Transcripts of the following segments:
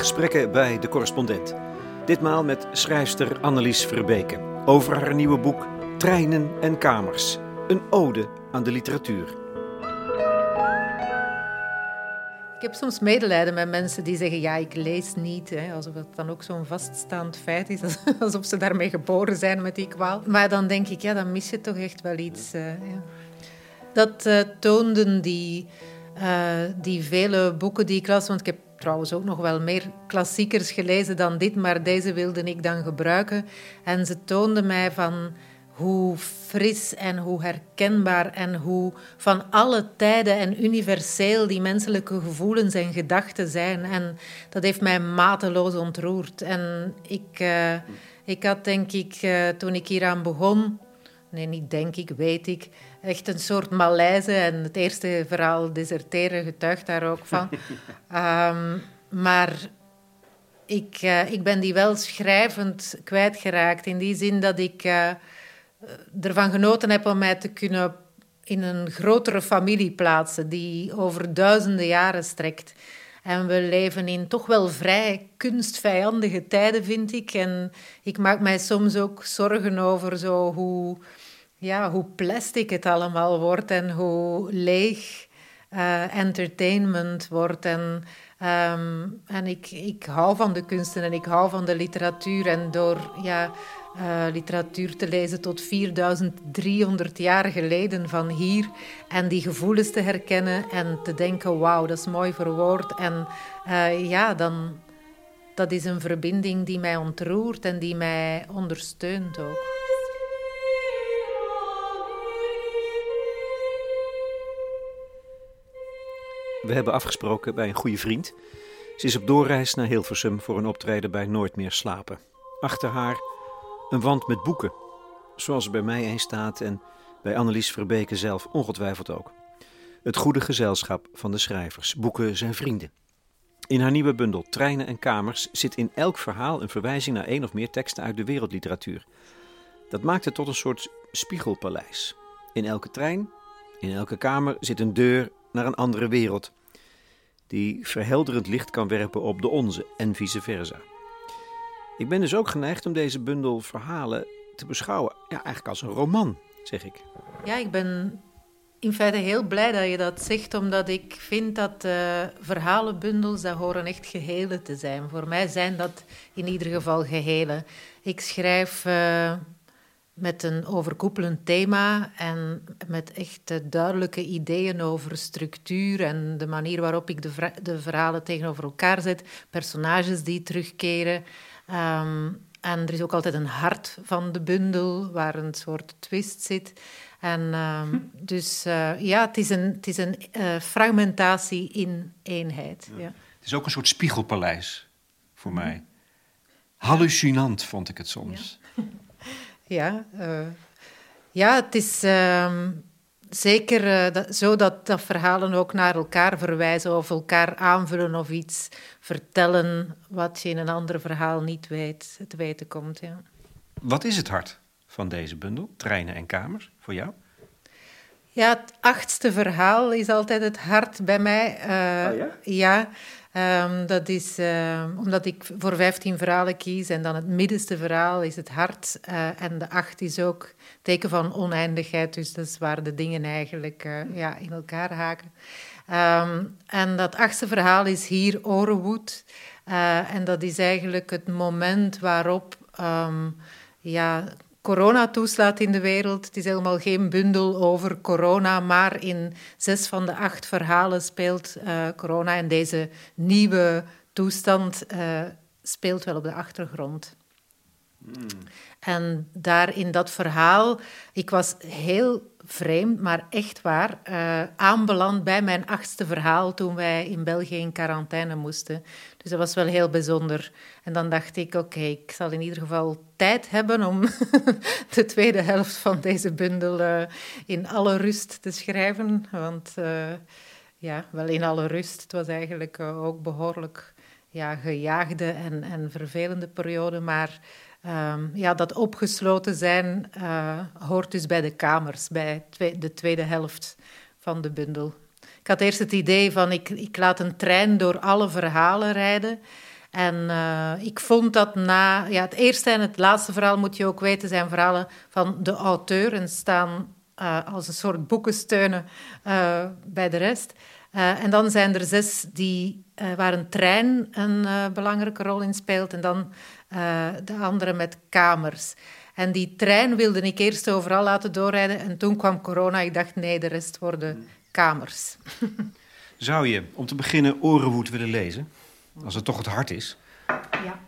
gesprekken bij de correspondent. Ditmaal met schrijfster Annelies Verbeke over haar nieuwe boek Treinen en Kamers. Een ode aan de literatuur. Ik heb soms medelijden met mensen die zeggen: Ja, ik lees niet. Hè, alsof het dan ook zo'n vaststaand feit is. Alsof ze daarmee geboren zijn met die kwaal. Maar dan denk ik: Ja, dan mis je toch echt wel iets. Ja. Dat uh, toonden die, uh, die vele boeken die ik las. Want ik heb trouwens ook nog wel meer klassiekers gelezen dan dit, maar deze wilde ik dan gebruiken. En ze toonden mij van hoe fris en hoe herkenbaar en hoe van alle tijden en universeel die menselijke gevoelens en gedachten zijn. En dat heeft mij mateloos ontroerd. En ik, uh, ik had denk ik, uh, toen ik hieraan begon, nee niet denk ik, weet ik, echt een soort malaise. En het eerste verhaal, deserteren, getuigt daar ook van. um, maar ik, uh, ik ben die wel schrijvend kwijtgeraakt. In die zin dat ik uh, ervan genoten heb om mij te kunnen in een grotere familie plaatsen, die over duizenden jaren strekt. En we leven in toch wel vrij kunstvijandige tijden, vind ik. En ik maak mij soms ook zorgen over zo hoe ja, hoe plastic het allemaal wordt en hoe leeg uh, entertainment wordt. En, um, en ik, ik hou van de kunsten en ik hou van de literatuur. En door ja, uh, literatuur te lezen tot 4300 jaar geleden van hier en die gevoelens te herkennen en te denken: wauw, dat is mooi verwoord. En uh, ja, dan. Dat is een verbinding die mij ontroert en die mij ondersteunt ook. We hebben afgesproken bij een goede vriend. Ze is op doorreis naar Hilversum voor een optreden bij Nooit meer slapen. Achter haar een wand met boeken, zoals er bij mij een staat en bij Annelies Verbeke zelf ongetwijfeld ook. Het goede gezelschap van de schrijvers. Boeken zijn vrienden. In haar nieuwe bundel Treinen en Kamers zit in elk verhaal een verwijzing naar één of meer teksten uit de wereldliteratuur. Dat maakt het tot een soort spiegelpaleis. In elke trein, in elke kamer zit een deur naar een andere wereld, die verhelderend licht kan werpen op de onze en vice versa. Ik ben dus ook geneigd om deze bundel verhalen te beschouwen, ja, eigenlijk als een roman, zeg ik. Ja, ik ben in feite heel blij dat je dat zegt, omdat ik vind dat verhalenbundels, dat horen echt gehelen te zijn. Voor mij zijn dat in ieder geval gehelen. Ik schrijf uh, met een overkoepelend thema en met echt duidelijke ideeën over structuur en de manier waarop ik de, de verhalen tegenover elkaar zet, personages die terugkeren. Um, en er is ook altijd een hart van de bundel waar een soort twist zit. En um, dus uh, ja, het is een, het is een uh, fragmentatie in eenheid. Ja. Ja. Het is ook een soort spiegelpaleis voor mij. Hallucinant vond ik het soms. Ja. Ja, uh, ja het is uh, zeker uh, dat, zo dat, dat verhalen ook naar elkaar verwijzen of elkaar aanvullen of iets vertellen wat je in een ander verhaal niet weet, te weten komt. Ja. Wat is het hart van deze bundel, Treinen en Kamers, voor jou? Ja, het achtste verhaal is altijd het hart bij mij. Uh, oh ja? Ja, um, dat is uh, omdat ik voor 15 verhalen kies en dan het middenste verhaal is het hart. Uh, en de acht is ook teken van oneindigheid, dus dat is waar de dingen eigenlijk uh, ja, in elkaar haken. Um, en dat achtste verhaal is hier Orenwood. en dat is eigenlijk het moment waarop ja, corona toeslaat in de wereld. Het is helemaal geen bundel over corona, maar in zes van de acht verhalen speelt uh, corona en deze nieuwe toestand uh, speelt wel op de achtergrond. Mm. En daar in dat verhaal, ik was heel vreemd, maar echt waar, uh, aanbeland bij mijn achtste verhaal toen wij in België in quarantaine moesten. Dus dat was wel heel bijzonder. En dan dacht ik, oké, ik zal in ieder geval tijd hebben om de tweede helft van deze bundel uh, in alle rust te schrijven. Want uh, ja, wel in alle rust. Het was eigenlijk ook behoorlijk ja, gejaagde en, en vervelende periode, maar Um, ja, dat opgesloten zijn uh, hoort dus bij de kamers, bij de tweede helft van de bundel. Ik had eerst het idee van ik, ik laat een trein door alle verhalen rijden En ik vond dat na ja, het eerste en het laatste verhaal, moet je ook weten, zijn verhalen van de auteur en staan als een soort boekensteunen bij de rest. en dan zijn er zes die, waar een trein een belangrijke rol in speelt. En dan de andere met kamers. En die trein wilde ik eerst overal laten doorrijden. En toen kwam corona. Ik dacht, nee, de rest worden kamers. Zou je, om te beginnen, Orenwoed willen lezen? Als het toch het hart is. Ja.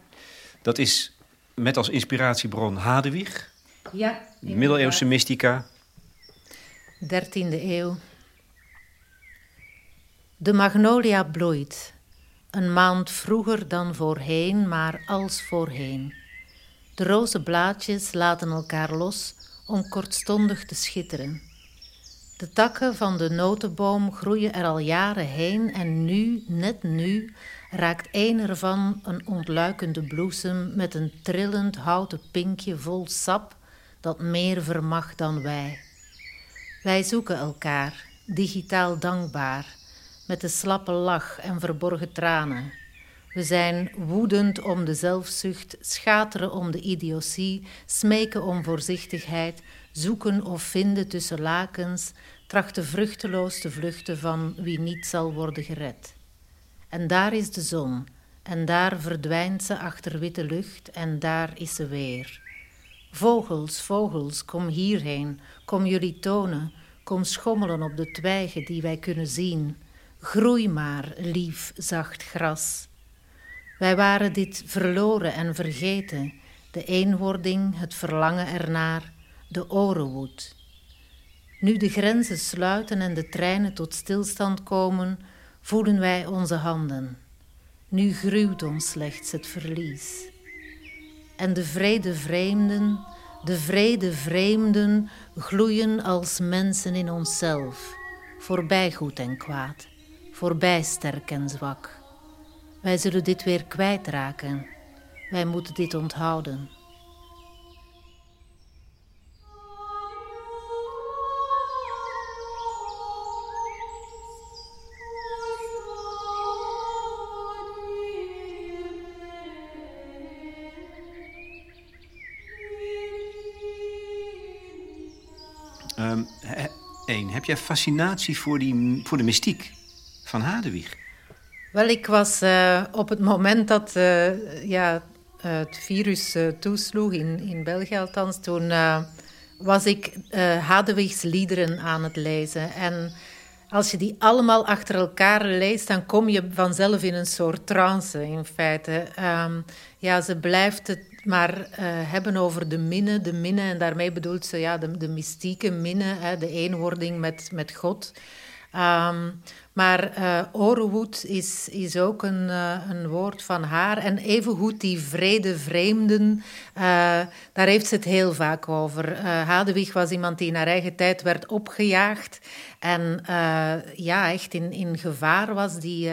Dat is met als inspiratiebron Hadewig. Ja. Middeleeuwse mystica. 13e eeuw. De magnolia bloeit. Een maand vroeger dan voorheen, maar als voorheen. De roze blaadjes laten elkaar los om kortstondig te schitteren. De takken van de notenboom groeien er al jaren heen en nu, net nu, raakt een ervan een ontluikende bloesem met een trillend houten pinkje vol sap dat meer vermag dan wij. Wij zoeken elkaar, digitaal dankbaar, met de slappe lach en verborgen tranen we zijn woedend om de zelfzucht, schateren om de idiotie, smeken om voorzichtigheid, zoeken of vinden tussen lakens, trachten vruchteloos te vluchten van wie niet zal worden gered. En daar is de zon, en daar verdwijnt ze achter witte lucht, en daar is ze weer. Vogels, vogels, kom hierheen, kom jullie tonen, kom schommelen op de twijgen die wij kunnen zien. Groei maar, lief, zacht gras. Wij waren dit verloren en vergeten, de eenwording, het verlangen ernaar, de orenwoed. Nu de grenzen sluiten en de treinen tot stilstand komen, voelen wij onze handen. Nu gruwt ons slechts het verlies. En de vrede vreemden, de vrede vreemden gloeien als mensen in onszelf, voorbij goed en kwaad, voorbij sterk en zwak. Wij zullen dit weer kwijtraken. Wij moeten dit onthouden. Eén, heb jij fascinatie voor, die, voor de mystiek van? Wel, ik was uh, op het moment dat uh, ja, het virus uh, toesloeg, in, in België althans, toen was ik Hadewigs liederen aan het lezen. En als je die allemaal achter elkaar leest, dan kom je vanzelf in een soort trance, in feite. Um, ja, ze blijft het maar hebben over de minne, de minne, en daarmee bedoelt ze ja, de, de mystieke minne, hè, de eenwording met, met God. Um, maar uh, is, is ook een, uh, een woord van haar. En evengoed die vrede vreemden, uh, daar heeft ze het heel vaak over. Hadewig was iemand die in haar eigen tijd werd opgejaagd. En ja, echt in, in gevaar was, die,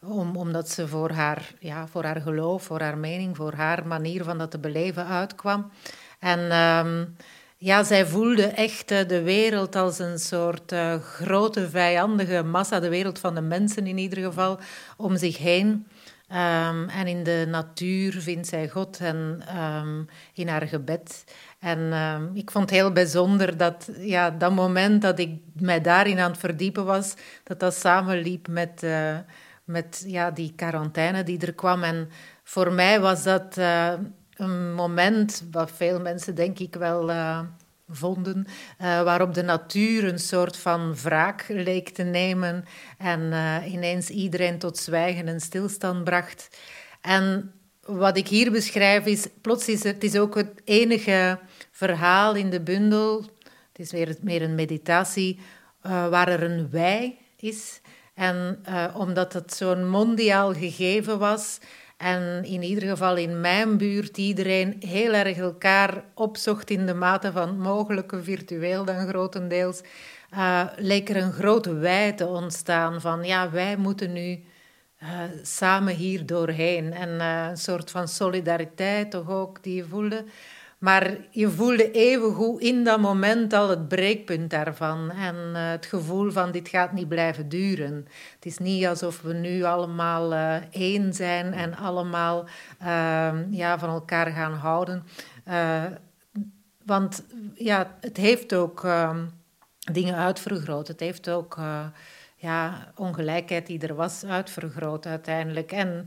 om, omdat ze voor haar, ja, voor haar geloof, voor haar mening, voor haar manier van dat te beleven uitkwam. En... Um, ja, zij voelde echt eh, de wereld als een soort uh, grote vijandige massa, de wereld van de mensen in ieder geval, om zich heen. Um, en in de natuur vindt zij God en um, in haar gebed. En um, ik vond het heel bijzonder dat ja, dat moment dat ik mij daarin aan het verdiepen was, dat dat samenliep met, uh, met ja, die quarantaine die er kwam. En voor mij was dat een moment wat veel mensen denk ik wel uh, vonden, uh, waarop de natuur een soort van wraak leek te nemen en uh, ineens iedereen tot zwijgen en stilstand bracht. En wat ik hier beschrijf is, plots is het, het is ook het enige verhaal in de bundel, het is meer, meer een meditatie, waar er een wij is. En omdat het zo'n mondiaal gegeven was, en in ieder geval in mijn buurt iedereen heel erg elkaar opzocht in de mate van mogelijke, virtueel dan grotendeels, uh, leek er een grote wij te ontstaan van ja, wij moeten nu uh, samen hier doorheen. En uh, een soort van solidariteit toch ook die je voelde. Maar je voelde even in dat moment al het breekpunt daarvan. En uh, het gevoel van dit gaat niet blijven duren. Het is niet alsof we nu allemaal uh, één zijn en allemaal uh, ja, van elkaar gaan houden. Uh, want ja, het heeft ook ehm, dingen uitvergroot. Het heeft ook ja, ongelijkheid die er was uitvergroot uiteindelijk. En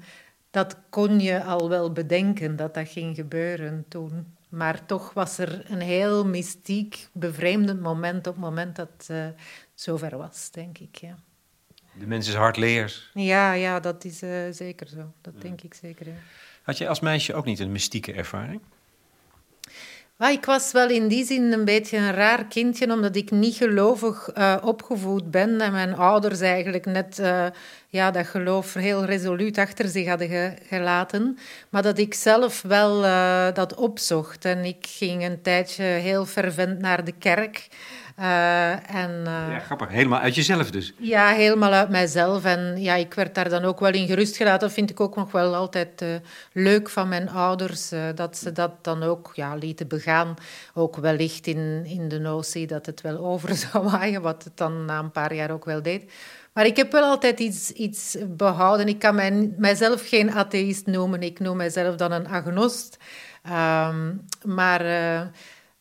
dat kon je al wel bedenken dat dat ging gebeuren toen. Maar toch was er een heel mystiek, bevreemdend moment op het moment dat het uh, zover was, denk ik. Ja. De mens is hardleers. Ja, ja, dat is uh, zeker zo. Dat denk ik zeker. Ja. Had je als meisje ook niet een mystieke ervaring? Ah, ik was wel in die zin een beetje een raar kindje, omdat ik niet gelovig uh, opgevoed ben en mijn ouders eigenlijk net uh, ja, dat geloof heel resoluut achter zich hadden ge gelaten. Maar dat ik zelf wel uh, dat opzocht en ik ging een tijdje heel fervent naar de kerk. Uh, en, uh, ja, grappig. Helemaal uit jezelf dus? Ja, helemaal uit mijzelf. En ja, ik werd daar dan ook wel in gerustgelaten. Dat vind ik ook nog wel altijd uh, leuk van mijn ouders. dat ze dat dan ook ja, lieten begaan. Ook wellicht in, in de notie dat het wel over zou waaien. Wat het dan na een paar jaar ook wel deed. Maar ik heb wel altijd iets, iets behouden. Ik kan mijn, mijzelf geen atheïst noemen. Ik noem mijzelf dan een agnost. Um, maar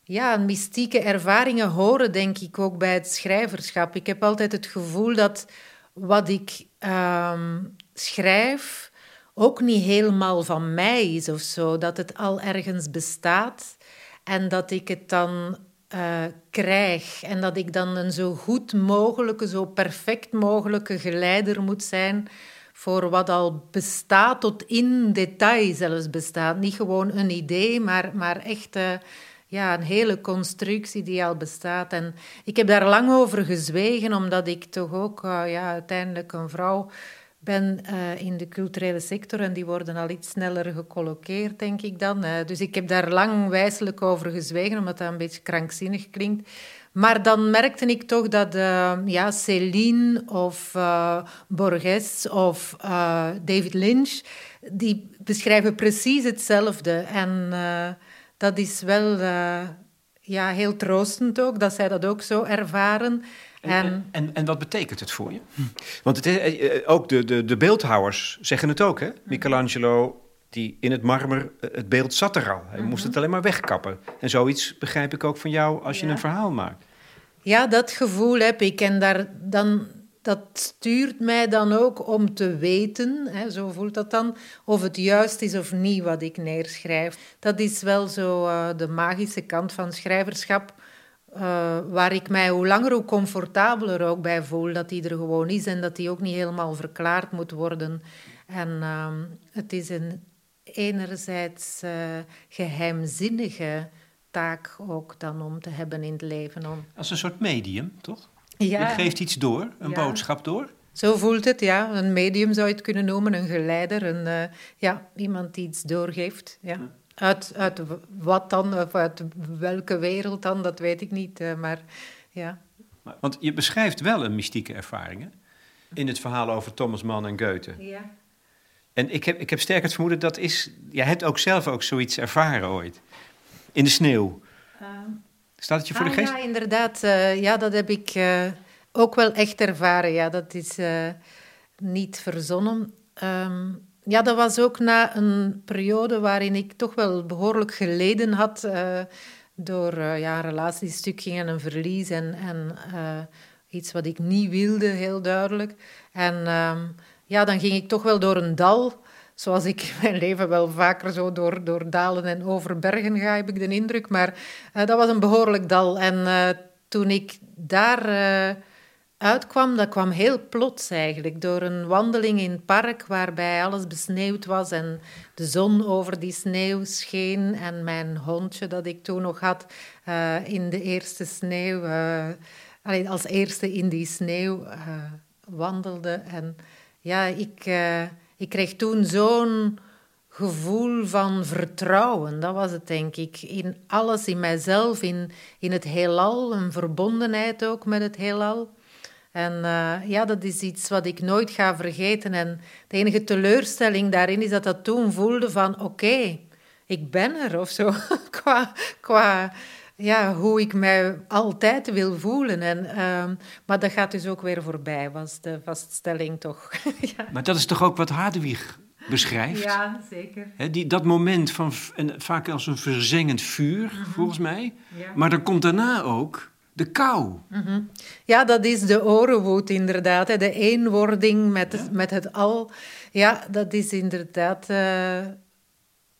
ja, mystieke ervaringen horen denk ik ook bij het schrijverschap. Ik heb altijd het gevoel dat wat ik um, schrijf ook niet helemaal van mij is of zo. Dat het al ergens bestaat en dat ik het dan uh, krijg. En dat ik dan een zo goed mogelijke, zo perfect mogelijke geleider moet zijn voor wat al bestaat, tot in detail zelfs bestaat. Niet gewoon een idee, maar, maar echt... Uh, ja, een hele constructie die al bestaat. En ik heb daar lang over gezwegen, omdat ik toch ook uh, ja, uiteindelijk een vrouw ben uh, in de culturele sector en die worden al iets sneller gecolloqueerd, denk ik dan. Uh, dus ik heb daar lang wijselijk over gezwegen, omdat dat een beetje krankzinnig klinkt. Maar dan merkte ik toch dat uh, ja, Céline of Borges of David Lynch, die beschrijven precies hetzelfde. En dat is wel uh, ja, heel troostend ook, dat zij dat ook zo ervaren. En, en, en, wat betekent het voor je? Want het is, eh, eh, ook de, de, de beeldhouwers zeggen het ook, hè? Michelangelo, die in het marmer, het beeld zat er al. Hij moest mhm. het alleen maar wegkappen. En zoiets begrijp ik ook van jou als je een verhaal maakt. Ja, dat gevoel heb ik. En daar, dan dat stuurt mij dan ook om te weten, hè, zo voelt dat dan, of het juist is of niet wat ik neerschrijf. Dat is wel zo uh, de magische kant van schrijverschap, uh, waar ik mij hoe langer hoe comfortabeler ook bij voel, dat die er gewoon is en dat die ook niet helemaal verklaard moet worden. En uh, het is een enerzijds uh, geheimzinnige taak ook dan om te hebben in het leven. Om... Als een soort medium, toch? Ja. Je geeft iets door, een boodschap door. Zo voelt het, ja. Een medium zou je het kunnen noemen, een geleider, een, uh, ja, iemand die iets doorgeeft. Ja. Uit, uit wat dan, of uit welke wereld dan, dat weet ik niet, uh, maar ja. Want je beschrijft wel een mystieke ervaring, hè? In het verhaal over Thomas Mann en Goethe. Ja. En ik heb, ik heb sterk het vermoeden dat is... Jij hebt ook zelf ook zoiets ervaren ooit. In de sneeuw. Uh, Staat het je voor de ah, geest? Ja, inderdaad. Uh, ja, dat heb ik uh, ook wel echt ervaren. Ja, dat is uh, niet verzonnen. Um, ja, dat was ook na een periode waarin ik toch wel behoorlijk geleden had door ja, ging en een verlies en, en iets wat ik niet wilde, heel duidelijk. En um, ja, dan ging ik toch wel door een dal zoals ik in mijn leven wel vaker zo door, door dalen en over bergen ga, heb ik de indruk. Maar uh, dat was een behoorlijk dal. En uh, toen ik daar uh, uitkwam, dat kwam heel plots eigenlijk. Door een wandeling in het park waarbij alles besneeuwd was en de zon over die sneeuw scheen. En mijn hondje dat ik toen nog had in de eerste sneeuw, als eerste in die sneeuw wandelde. En ja, ik ik kreeg toen zo'n gevoel van vertrouwen. Dat was het, denk ik. In alles, in mijzelf, in, in het heelal. Een verbondenheid ook met het heelal. En uh, ja, dat is iets wat ik nooit ga vergeten. En de enige teleurstelling daarin is dat dat toen voelde van... Oké, ik ben er of zo. qua, qua ja, hoe ik mij altijd wil voelen. En, ehm, maar dat gaat dus ook weer voorbij, was de vaststelling toch. ja. Maar dat is toch ook wat Hadewig beschrijft? Ja, zeker. die, dat moment van, en vaak als een verzengend vuur, mhm. volgens mij. Ja. Maar dan komt daarna ook de kou. Mhm. Ja, dat is de orenwoed inderdaad. Hè. De eenwording met, met het al. Ja, dat is inderdaad... Uh,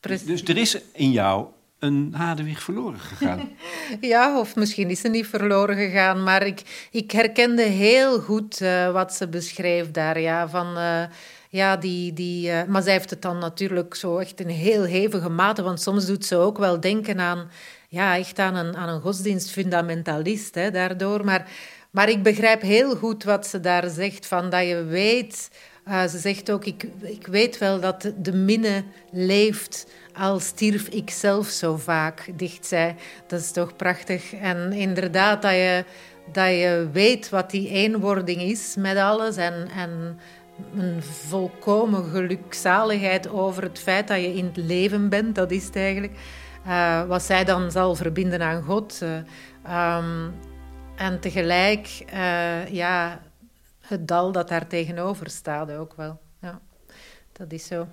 dus er is in jou een Hadewig verloren gegaan. ja, of misschien is ze niet verloren gegaan, maar ik, ik herkende heel goed uh, wat ze beschreef daar. Ja, van, uh, ja, die, die, uh, maar zij heeft het dan natuurlijk zo echt in heel hevige mate, want soms doet ze ook wel denken aan, ja, echt aan een, aan een godsdienstfundamentalist hè, daardoor. Maar, maar ik begrijp heel goed wat ze daar zegt, van dat je weet... ze zegt ook, ik, ik weet wel dat de minne leeft al stierf ik zelf zo vaak, dicht zij. Dat is toch prachtig. En inderdaad, dat je, dat je weet wat die eenwording is met alles. En, en een volkomen gelukzaligheid over het feit dat je in het leven bent, dat is het eigenlijk. Uh, wat zij dan zal verbinden aan God. Uh, um, en tegelijk, uh, ja, het dal dat daar tegenover staat ook wel. Ja, dat is zo.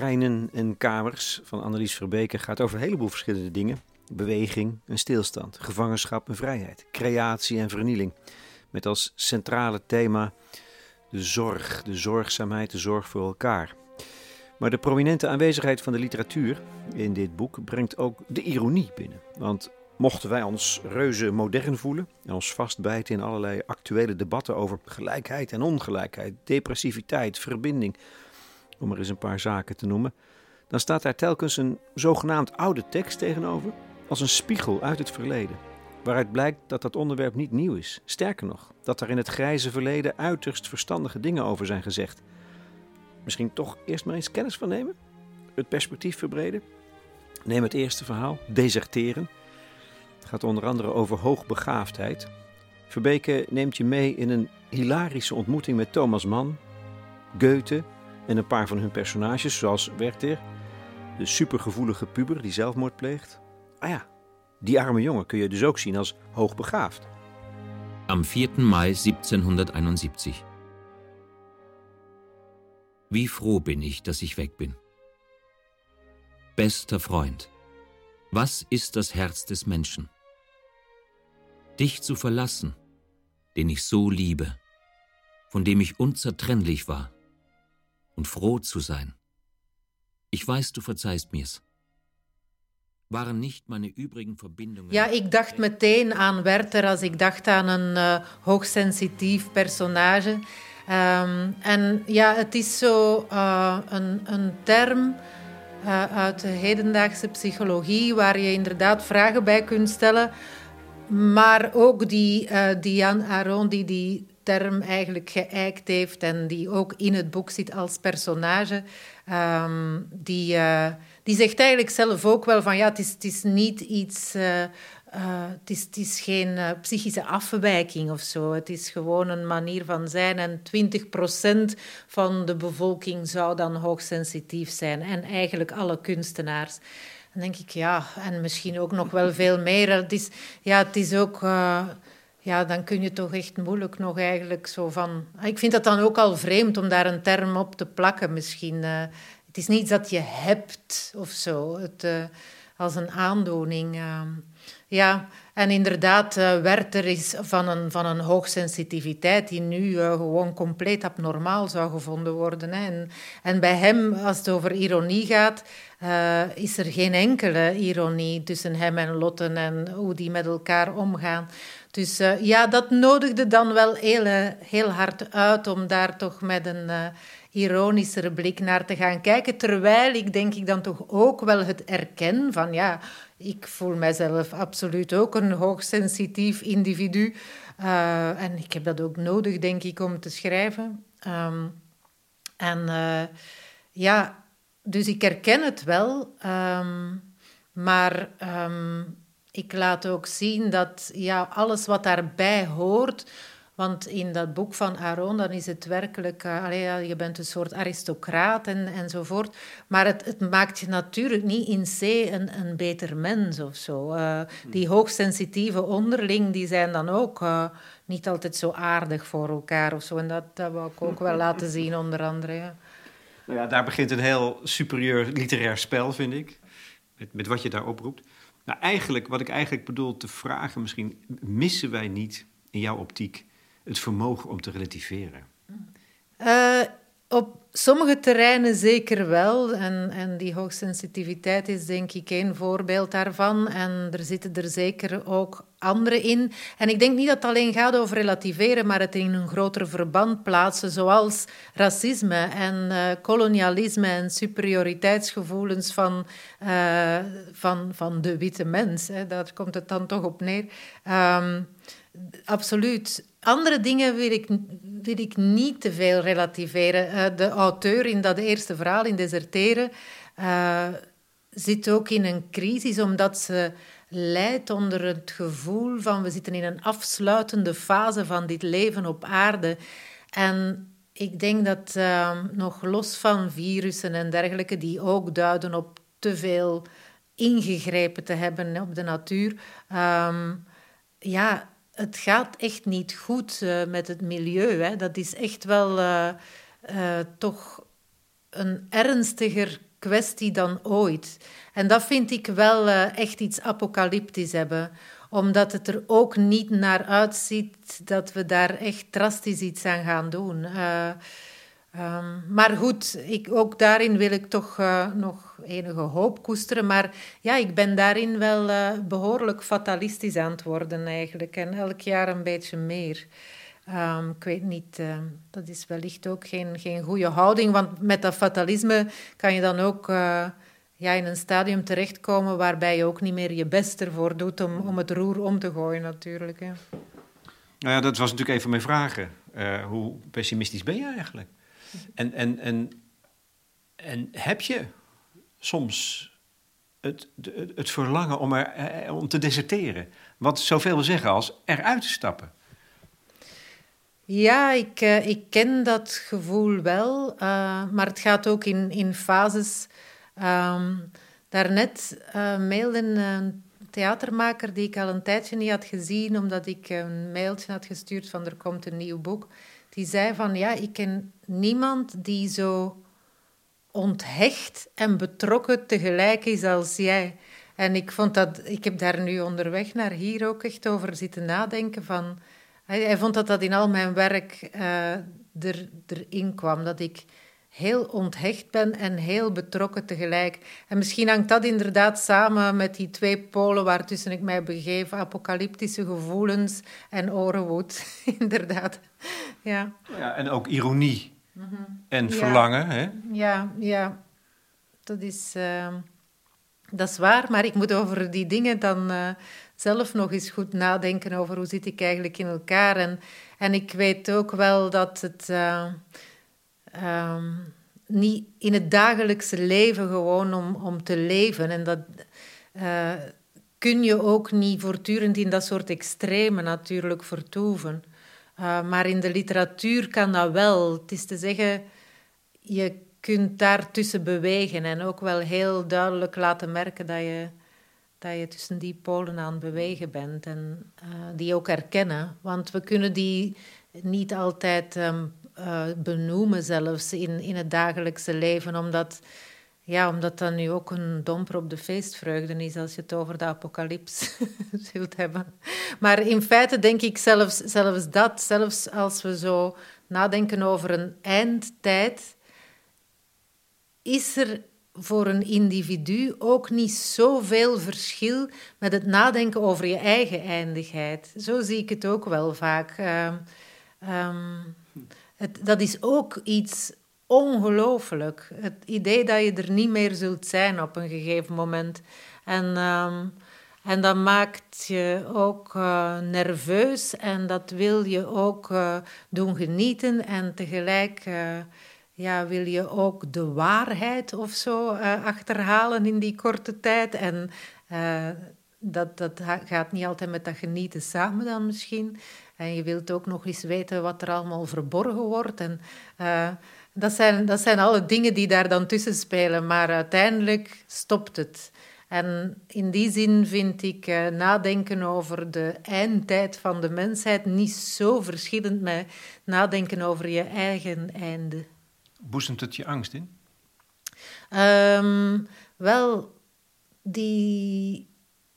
Treinen en kamers van Annelies Verbeke gaat over een heleboel verschillende dingen. Beweging en stilstand, gevangenschap en vrijheid, creatie en vernieling. Met als centrale thema de zorg, de zorgzaamheid, de zorg voor elkaar. Maar de prominente aanwezigheid van de literatuur in dit boek brengt ook de ironie binnen. Want mochten wij ons reuze modern voelen en ons vastbijten in allerlei actuele debatten over gelijkheid en ongelijkheid, depressiviteit, verbinding, om maar eens een paar zaken te noemen, dan staat daar telkens een zogenaamd oude tekst tegenover, als een spiegel uit het verleden, waaruit blijkt dat dat onderwerp niet nieuw is. Sterker nog, dat er in het grijze verleden uiterst verstandige dingen over zijn gezegd. Misschien toch eerst maar eens kennis van nemen? Het perspectief verbreden? Neem het eerste verhaal, deserteren. Het gaat onder andere over hoogbegaafdheid. Verbeke neemt je mee in een hilarische ontmoeting met Thomas Mann, Goethe en een paar van hun personages, zoals Werther, de supergevoelige puber die zelfmoord pleegt. Ah ja, die arme jongen kun je dus ook zien als hoogbegaafd. Am 4. Mai 1771. Wie froh bin ich, dass ich weg bin. Bester Freund, was ist das Herz des Menschen? Dich zu verlassen, den ich so liebe, von dem ich unzertrennlich war und froh zu sein. Ich weiß, du verzeihst mir's. Waren niet mijn übrigen verbindungen. Ja, ik dacht meteen aan Werther als ik dacht aan een uh, hoogsensitief personage. Um, en ja, het is zo uh, een, een term uh, uit de hedendaagse psychologie waar je inderdaad vragen bij kunt stellen. Maar ook die Diane Aron, die die eigenlijk geëikt heeft en die ook in het boek zit als personage, um, die, uh, die zegt eigenlijk zelf ook wel van ja, het is, het is niet iets... Uh, uh, het, is, het is geen psychische afwijking of zo. Het is gewoon een manier van zijn. En 20% van de bevolking zou dan hoogsensitief zijn. En eigenlijk alle kunstenaars. Dan denk ik, ja, en misschien ook nog wel veel meer. Het is, ja, het is ook ja, dan kun je toch echt moeilijk nog eigenlijk zo van... Ik vind dat dan ook al vreemd om daar een term op te plakken misschien. Uh, het is niet dat je hebt of zo, het, uh, als een aandoening. Uh, ja, en inderdaad, Werther is van een, van een hoogsensitiviteit die nu gewoon compleet abnormaal zou gevonden worden. Hè. En, en bij hem, als het over ironie gaat, is er geen enkele ironie tussen hem en Lotten en hoe die met elkaar omgaan. Dus uh, ja, dat nodigde dan wel heel, uh, heel hard uit om daar toch met een uh, ironischere blik naar te gaan kijken. Terwijl ik denk ik dan toch ook wel het erken van ja, ik voel mijzelf absoluut ook een hoogsensitief individu. en ik heb dat ook nodig, denk ik, om te schrijven. Um, en ja, dus ik herken het wel, ehm, maar ehm, ik laat ook zien dat ja, alles wat daarbij hoort, want in dat boek van Aaron, dan is het werkelijk, uh, je bent een soort aristocraat en, enzovoort. Maar het, het maakt je natuurlijk niet in C een, een beter mens of zo. Uh, die hoogsensitieve onderling, die zijn dan ook uh, niet altijd zo aardig voor elkaar of zo. En dat, dat wil ik ook wel laten zien, onder andere. Ja. Nou ja, daar begint een heel superieur literair spel, vind ik. Met, met wat je daar oproept. Nou, eigenlijk, wat ik eigenlijk bedoel te vragen, misschien missen wij niet in jouw optiek het vermogen om te relativeren? Uh, op sommige terreinen zeker wel. En, en die hoogsensitiviteit is denk ik één voorbeeld daarvan. En er zitten er zeker ook andere in. En ik denk niet dat het alleen gaat over relativeren, maar het in een groter verband plaatsen, zoals racisme en uh, kolonialisme en superioriteitsgevoelens van, uh, van, van de witte mens. Hè. Daar komt het dan toch op neer. Um, absoluut. Andere dingen wil ik, wil ik niet te veel relativeren. Uh, de auteur in dat eerste verhaal, in Deserteren, uh, zit ook in een crisis omdat ze lijdt onder het gevoel van we zitten in een afsluitende fase van dit leven op aarde. En ik denk dat uh, nog los van virussen en dergelijke, die ook duiden op te veel ingegrepen te hebben op de natuur, um, ja, het gaat echt niet goed uh, met het milieu. Hè. Dat is echt wel uh, uh, toch een ernstiger kwestie dan ooit. En dat vind ik wel echt iets apocalyptisch hebben omdat het er ook niet naar uitziet dat we daar echt drastisch iets aan gaan doen. Um, maar goed, ik, ook daarin wil ik toch uh, nog enige hoop koesteren. Maar ja, ik ben daarin wel uh, behoorlijk fatalistisch aan het worden eigenlijk. En elk jaar een beetje meer. Um, ik weet niet, uh, dat is wellicht ook geen, geen goede houding. Want met dat fatalisme kan je dan ook ja, in een stadium terechtkomen waarbij je ook niet meer je best ervoor doet om, om het roer om te gooien natuurlijk. Nou ja, dat was natuurlijk een van mijn vragen. hoe pessimistisch ben je eigenlijk? En, en, en, en heb je soms het, het verlangen om, er, eh, om te deserteren? Wat zoveel wil zeggen als eruit te stappen. Ja, ik, uh, ik ken dat gevoel wel, maar het gaat ook in, in fases. Um, daarnet uh, mailde een theatermaker die ik al een tijdje niet had gezien, omdat ik een mailtje had gestuurd van er komt een nieuw boek die zei van ja, ik ken niemand die zo onthecht en betrokken tegelijk is als jij. En ik vond dat, ik heb daar nu onderweg naar hier ook echt over zitten nadenken van. Hij, vond dat dat in al mijn werk uh, er, erin kwam, dat ik heel onthecht ben en heel betrokken tegelijk. En misschien hangt dat inderdaad samen met die twee polen waartussen ik mij begeef: apocalyptische gevoelens en orenwoed, inderdaad. Ja. ja. En ook ironie mm en verlangen. Ja. Hè? Ja, ja, dat is, uh, dat is waar. Maar ik moet over die dingen dan uh, zelf nog eens goed nadenken over hoe zit ik eigenlijk in elkaar. En, en ik weet ook wel dat het. Uh, um, niet in het dagelijkse leven gewoon om, om te leven. En dat uh, kun je ook niet voortdurend in dat soort extreme natuurlijk vertoeven. Uh, maar in de literatuur kan dat wel. Het is te zeggen, je kunt daartussen bewegen en ook wel heel duidelijk laten merken dat je, dat je tussen die polen aan het bewegen bent en uh, die ook herkennen. Want we kunnen die niet altijd um, uh, benoemen zelfs in, in het dagelijkse leven, omdat, ja, omdat dat nu ook een domper op de feestvreugde is als je het over de apocalyps zult hebben. Maar in feite denk ik zelfs, zelfs dat, zelfs als we zo nadenken over een eindtijd, is er voor een individu ook niet zoveel verschil met het nadenken over je eigen eindigheid. Zo zie ik het ook wel vaak. Uh, dat is ook iets ongelooflijk. Het idee dat je er niet meer zult zijn op een gegeven moment. En, um, en dat maakt je ook uh, nerveus en dat wil je ook uh, doen genieten. En tegelijk uh, ja, wil je ook de waarheid of zo achterhalen in die korte tijd. En dat, dat gaat niet altijd met dat genieten samen dan misschien. En je wilt ook nog eens weten wat er allemaal verborgen wordt. En uh, dat, zijn, dat zijn alle dingen die daar dan tussen spelen. Maar uiteindelijk stopt het. En in die zin vind ik uh, nadenken over de eindtijd van de mensheid niet zo verschillend met nadenken over je eigen einde. Boezemt het je angst in? Um, wel, die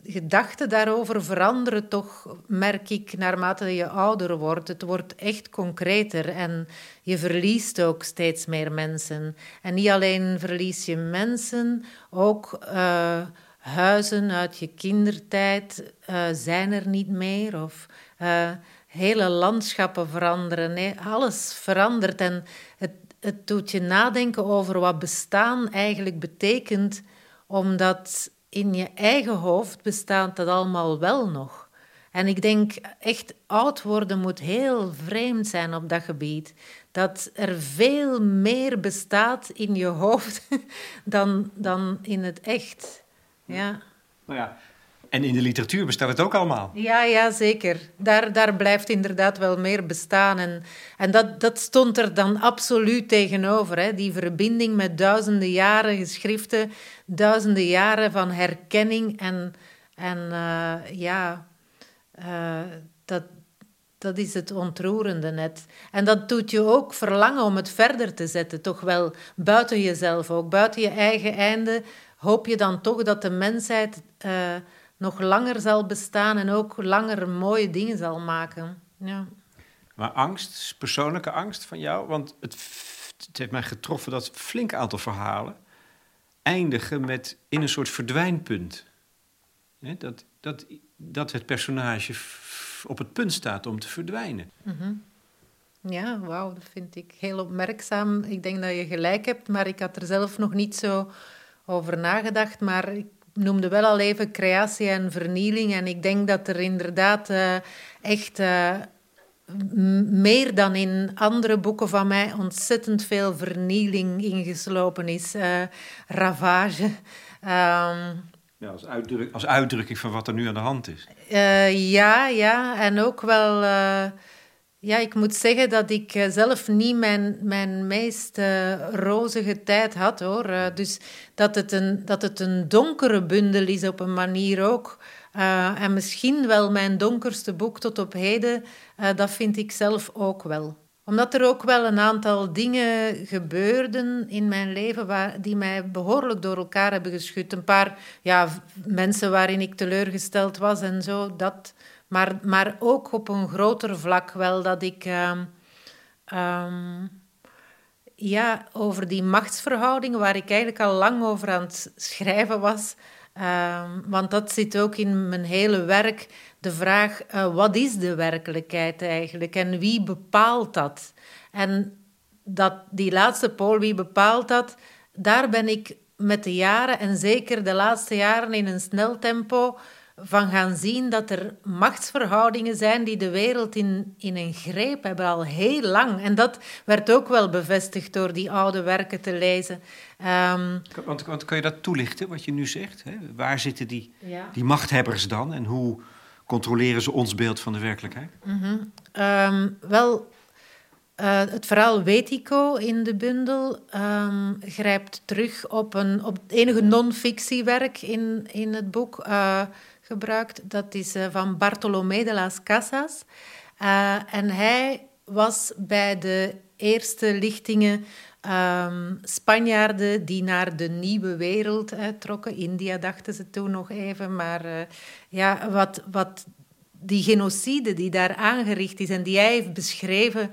gedachten daarover veranderen toch, merk ik, naarmate je ouder wordt. Het wordt echt concreter en je verliest ook steeds meer mensen. En niet alleen verlies je mensen, ook uh, huizen uit je kindertijd uh, zijn er niet meer. Of uh, hele landschappen veranderen. Nee, alles verandert en het, het doet je nadenken over wat bestaan eigenlijk betekent, omdat in je eigen hoofd bestaat dat allemaal wel nog. En ik denk echt, oud worden moet heel vreemd zijn op dat gebied. Dat er veel meer bestaat in je hoofd dan, dan in het echt. Ja. Nou ja, en in de literatuur bestaat het ook allemaal. Ja, ja zeker. Daar, daar blijft inderdaad wel meer bestaan. En, en dat, dat stond er dan absoluut tegenover. Hè? Die verbinding met duizenden jaren geschriften, duizenden jaren van herkenning. En, en uh, ja, uh, dat, dat is het ontroerende net. En dat doet je ook verlangen om het verder te zetten. Toch wel buiten jezelf ook, buiten je eigen einde. Hoop je dan toch dat de mensheid... Uh, nog langer zal bestaan en ook langer mooie dingen zal maken. Ja. Maar angst, persoonlijke angst van jou, want het, het heeft mij getroffen dat een flink aantal verhalen eindigen met in een soort verdwijnpunt. dat, dat, dat het personage op het punt staat om te verdwijnen. Mm Ja, wauw, dat vind ik heel opmerkzaam. Ik denk dat je gelijk hebt, maar ik had er zelf nog niet zo over nagedacht. Maar ik noemde wel al even creatie en vernieling. En ik denk dat er inderdaad uh, echt uh, meer dan in andere boeken van mij ontzettend veel vernieling ingeslopen is. Uh, ravage. Um, ja, als, uitdruk, als uitdrukking van wat er nu aan de hand is. ja, ja. En ook wel ja, ik moet zeggen dat ik eh, zelf niet mijn, mijn meest uh, rozige tijd had hoor. Uh, dus dat het, een, dat het een donkere bundel is op een manier ook. en misschien wel mijn donkerste boek tot op heden, dat vind ik zelf ook wel. Omdat er ook wel een aantal dingen gebeurden in mijn leven waar, die mij behoorlijk door elkaar hebben geschud. Een paar ja, mensen waarin ik teleurgesteld was en zo, dat maar, maar ook op een groter vlak wel dat ik... Uh, um, ja, over die machtsverhoudingen waar ik eigenlijk al lang over aan het schrijven was. Um, want dat zit ook in mijn hele werk. De vraag, uh, wat is de werkelijkheid eigenlijk? En wie bepaalt dat? En dat, die laatste pool, wie bepaalt dat? Daar ben ik met de jaren, en zeker de laatste jaren in een snel tempo van gaan zien dat er machtsverhoudingen zijn die de wereld in, in een greep hebben al heel lang. En dat werd ook wel bevestigd door die oude werken te lezen. Um, want, want kan je dat toelichten, wat je nu zegt? Hè? Waar zitten die, die machthebbers dan en hoe controleren ze ons beeld van de werkelijkheid? Mm um, wel, uh, het verhaal Wetico in de bundel um, grijpt terug op, een, op het enige non-fictiewerk in, in het boek... Uh, gebruikt. Dat is uh, van Bartolomé de las Casas. Uh, en hij was bij de eerste lichtingen um, Spanjaarden die naar de nieuwe wereld uh, trokken. India dachten ze toen nog even. Maar ja, wat, wat die genocide die daar aangericht is en die hij heeft beschreven,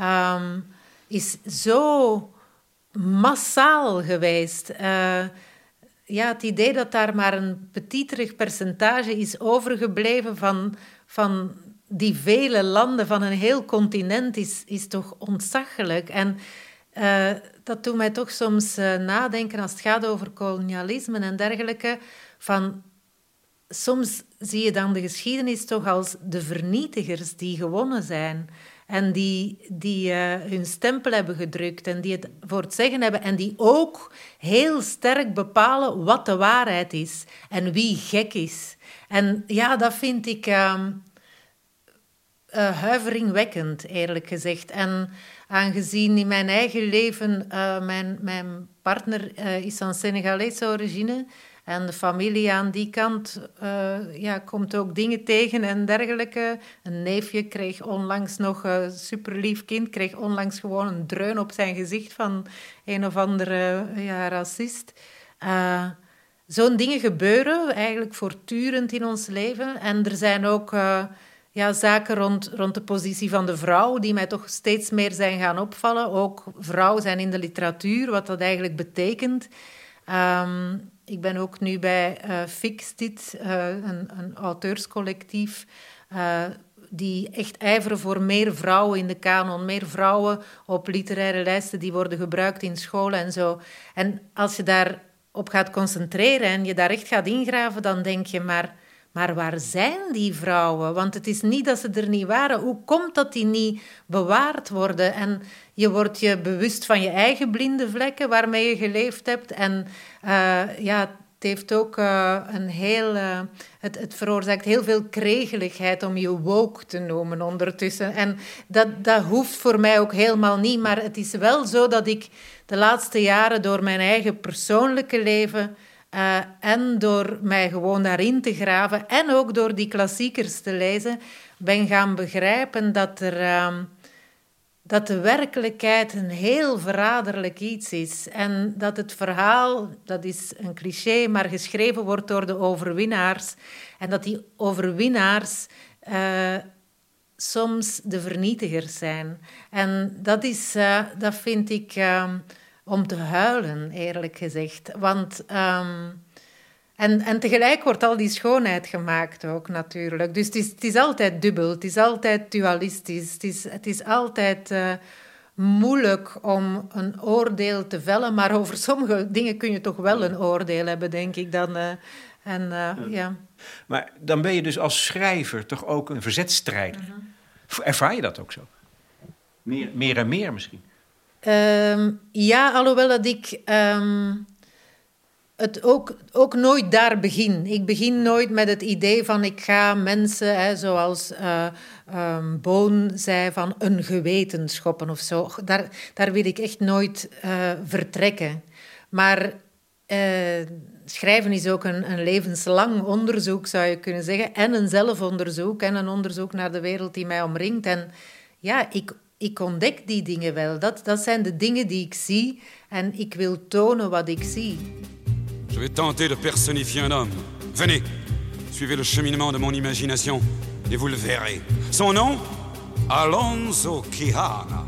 um, is zo massaal geweest ja, het idee dat daar maar een petiterig percentage is overgebleven van, van die vele landen van een heel continent, is, is toch ontzaglijk. En uh, dat doet mij toch soms uh, nadenken als het gaat over kolonialisme en dergelijke. Van, soms zie je dan de geschiedenis toch als de vernietigers die gewonnen zijn. En die, die uh, hun stempel hebben gedrukt en die het voor het zeggen hebben en die ook heel sterk bepalen wat de waarheid is en wie gek is. En ja, dat vind ik uh, uh, huiveringwekkend, eerlijk gezegd. En aangezien in mijn eigen leven mijn, mijn partner is van Senegalese origine en de familie aan die kant uh, ja, komt ook dingen tegen en dergelijke. Een neefje kreeg onlangs nog een superlief kind, kreeg onlangs gewoon een dreun op zijn gezicht van een of andere ja, racist. Zo'n dingen gebeuren eigenlijk voortdurend in ons leven. En er zijn ook ja, zaken rond, rond de positie van de vrouw die mij toch steeds meer zijn gaan opvallen. Ook vrouwen zijn in de literatuur, wat dat eigenlijk betekent. Um, ik ben ook nu bij uh, Fixed uh, een, een auteurscollectief. Uh, die echt ijveren voor meer vrouwen in de kanon, meer vrouwen op literaire lijsten die worden gebruikt in scholen en zo. En als je daarop gaat concentreren en je daar echt gaat ingraven, dan denk je maar maar waar zijn die vrouwen? Want het is niet dat ze er niet waren. Hoe komt dat die niet bewaard worden? En je wordt je bewust van je eigen blinde vlekken waarmee je geleefd hebt. En uh, ja, het heeft ook uh, een heel. Uh, het, het, veroorzaakt heel veel kregeligheid om je woke te noemen ondertussen. En dat, dat hoeft voor mij ook helemaal niet. Maar het is wel zo dat ik de laatste jaren door mijn eigen persoonlijke leven uh, en door mij gewoon daarin te graven en ook door die klassiekers te lezen, ben gaan begrijpen dat, er, uh, dat de werkelijkheid een heel verraderlijk iets is. En dat het verhaal, dat is een cliché, maar geschreven wordt door de overwinnaars. En dat die overwinnaars uh, soms de vernietigers zijn. En dat, is, uh, dat vind ik ehm, om te huilen, eerlijk gezegd. Want, um, en, en tegelijk wordt al die schoonheid gemaakt ook natuurlijk. Dus het is, het is altijd dubbel, het is altijd dualistisch, het is, het is altijd uh, moeilijk om een oordeel te vellen, maar over sommige dingen kun je toch wel een oordeel hebben, denk ik dan. Uh, en, uh, ja. Maar dan ben je dus als schrijver toch ook een verzetstrijder. -hmm. Ervaar je dat ook zo? Meer, meer en meer misschien? Um, ja, alhoewel dat ik um, het ook, ook nooit daar begin. Ik begin nooit met het idee van ik ga mensen, hè, zoals uh, um, Boon zei, van een geweten schoppen of zo. Daar, daar wil ik echt nooit uh, vertrekken. Maar uh, schrijven is ook een, een, levenslang onderzoek, zou je kunnen zeggen. En een zelfonderzoek en een onderzoek naar de wereld die mij omringt. En ja, ik Je vais tenter de personnifier un homme. Venez, suivez le cheminement de mon imagination et vous le verrez. Son nom? Alonso Quijana.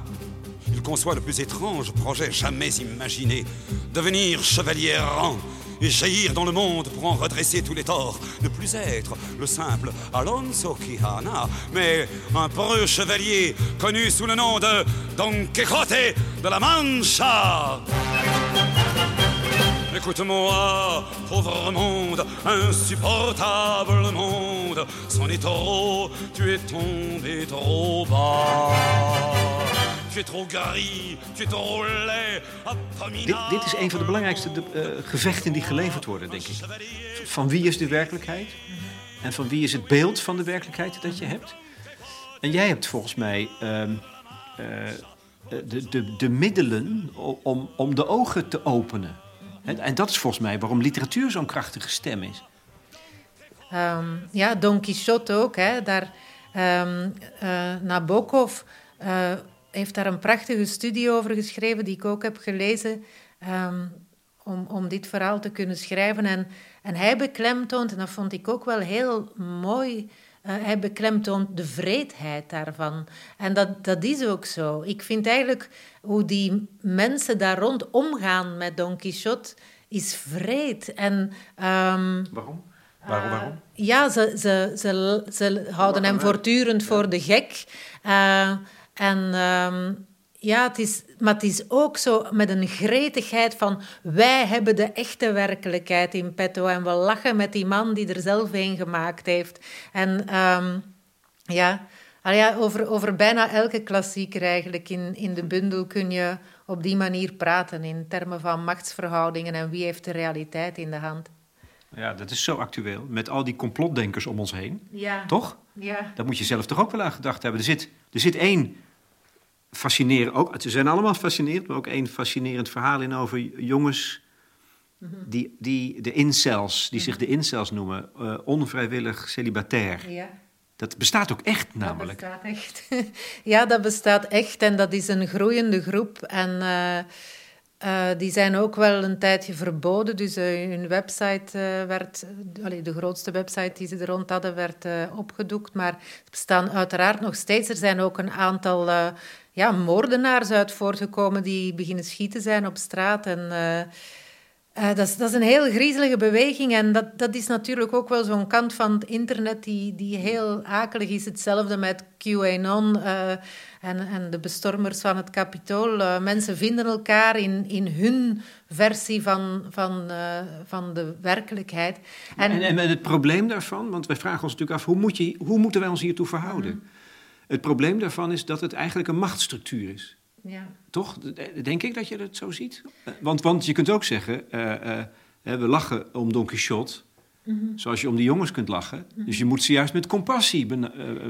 Il conçoit le plus étrange projet jamais imaginé. Devenir chevalier errant et jaillir dans le monde pour en redresser tous les torts. Ne plus être le simple Alonso Quijana, mais un peureux chevalier connu sous le nom de Don Quixote de la Mancha. Écoute-moi, pauvre monde, insupportable monde, c'en est trop, tu es tombé trop bas. Tu es trop gris, tu es trop laid, dit, dit is een van de belangrijkste de, uh, gevechten die geleverd worden, denk ik. Van wie is de werkelijkheid? En van wie is het beeld van de werkelijkheid dat je hebt? En jij hebt volgens mij uh, uh, de, de, de middelen om, om de ogen te openen. En, en dat is volgens mij waarom literatuur zo'n krachtige stem is. Um, ja, Don Quixote ook. Hè. Daar, um, Nabokov heeft daar een prachtige studie over geschreven, die ik ook heb gelezen, um, om, om dit verhaal te kunnen schrijven. En, en hij beklemtoont, en dat vond ik ook wel heel mooi, uh, hij beklemtoont de vreedheid daarvan. En dat, dat is ook zo. Ik vind eigenlijk hoe die mensen daar rond omgaan met Don Quixote, is vreed. En, um, waarom? Waarom, waarom? Uh, ja, ze, ze, ze, ze houden hem voortdurend voor de gek. Uh, en um, ja, het is, maar het is ook zo met een gretigheid van wij hebben de echte werkelijkheid in petto en we lachen met die man die er zelf een gemaakt heeft. En um, ja, Ah ja, over, over bijna elke klassieker eigenlijk in, in de bundel kun je op die manier praten in termen van machtsverhoudingen en wie heeft de realiteit in de hand. Ja, dat is zo actueel. Met al die complotdenkers om ons heen. Ja. Toch? Ja. Dat moet je zelf toch ook wel aan gedacht hebben. Er zit, er zit één fascinerend, ook, ze zijn allemaal fascinerend, maar ook één fascinerend verhaal in over jongens die, die de incels, die zich de incels noemen, eh, onvrijwillig celibatair. ja. Dat bestaat ook echt namelijk. Dat bestaat echt. ja, dat bestaat echt en dat is een groeiende groep. En eh, eh, die zijn ook wel een tijdje verboden. Dus eh, hun website eh, werd, de grootste website die ze er rond hadden, werd opgedoekt. Maar er bestaan uiteraard nog steeds. Er zijn ook een aantal ja, moordenaars uit voortgekomen die beginnen schieten zijn op straat. En eh, dat, is, dat is een heel griezelige beweging en dat, dat is natuurlijk ook wel zo'n kant van het internet die, die heel akelig is. Hetzelfde met QAnon eh, en, en de bestormers van het Capitool. Eh, mensen vinden elkaar in, in hun versie van, van, van de werkelijkheid. En, en, en het probleem daarvan, want wij vragen ons natuurlijk af, hoe, moet je, hoe moeten wij ons hiertoe verhouden? Het probleem daarvan is dat het eigenlijk een machtsstructuur is. Ja. Toch? Denk ik dat je dat zo ziet? Want, want je kunt ook zeggen, eh, eh, we lachen om Don Quixote, zoals je om die jongens kunt lachen. Dus je moet ze juist met compassie eh,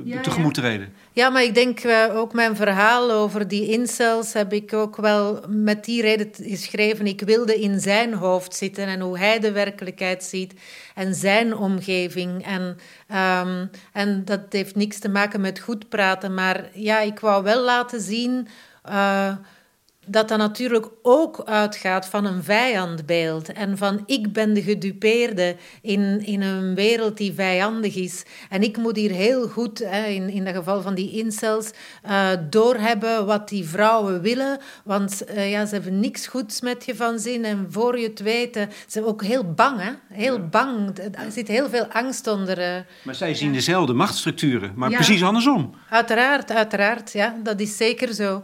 Ja, tegemoet treden. Ja, maar ik denk ook mijn verhaal over die incels heb ik ook wel met die reden geschreven. Ik wilde in zijn hoofd zitten en hoe hij de werkelijkheid ziet en zijn omgeving. En, ehm, en dat heeft niks te maken met goed praten, maar ja, ik wou wel laten zien. Eh, dat dat natuurlijk ook uitgaat van een vijandbeeld en van ik ben de gedupeerde in, in een wereld die vijandig is. En ik moet hier heel goed, hè, in, in dat geval van die incels, eh, doorhebben wat die vrouwen willen. Want eh, ja, ze hebben niks goeds met je van zin. En voor je het weet, eh, ze zijn ook heel bang. Hè? Heel bang. Er zit heel veel angst onder. Maar zij zien dezelfde machtsstructuren, maar Ja. precies andersom. Uiteraard, uiteraard. Ja, dat is zeker zo.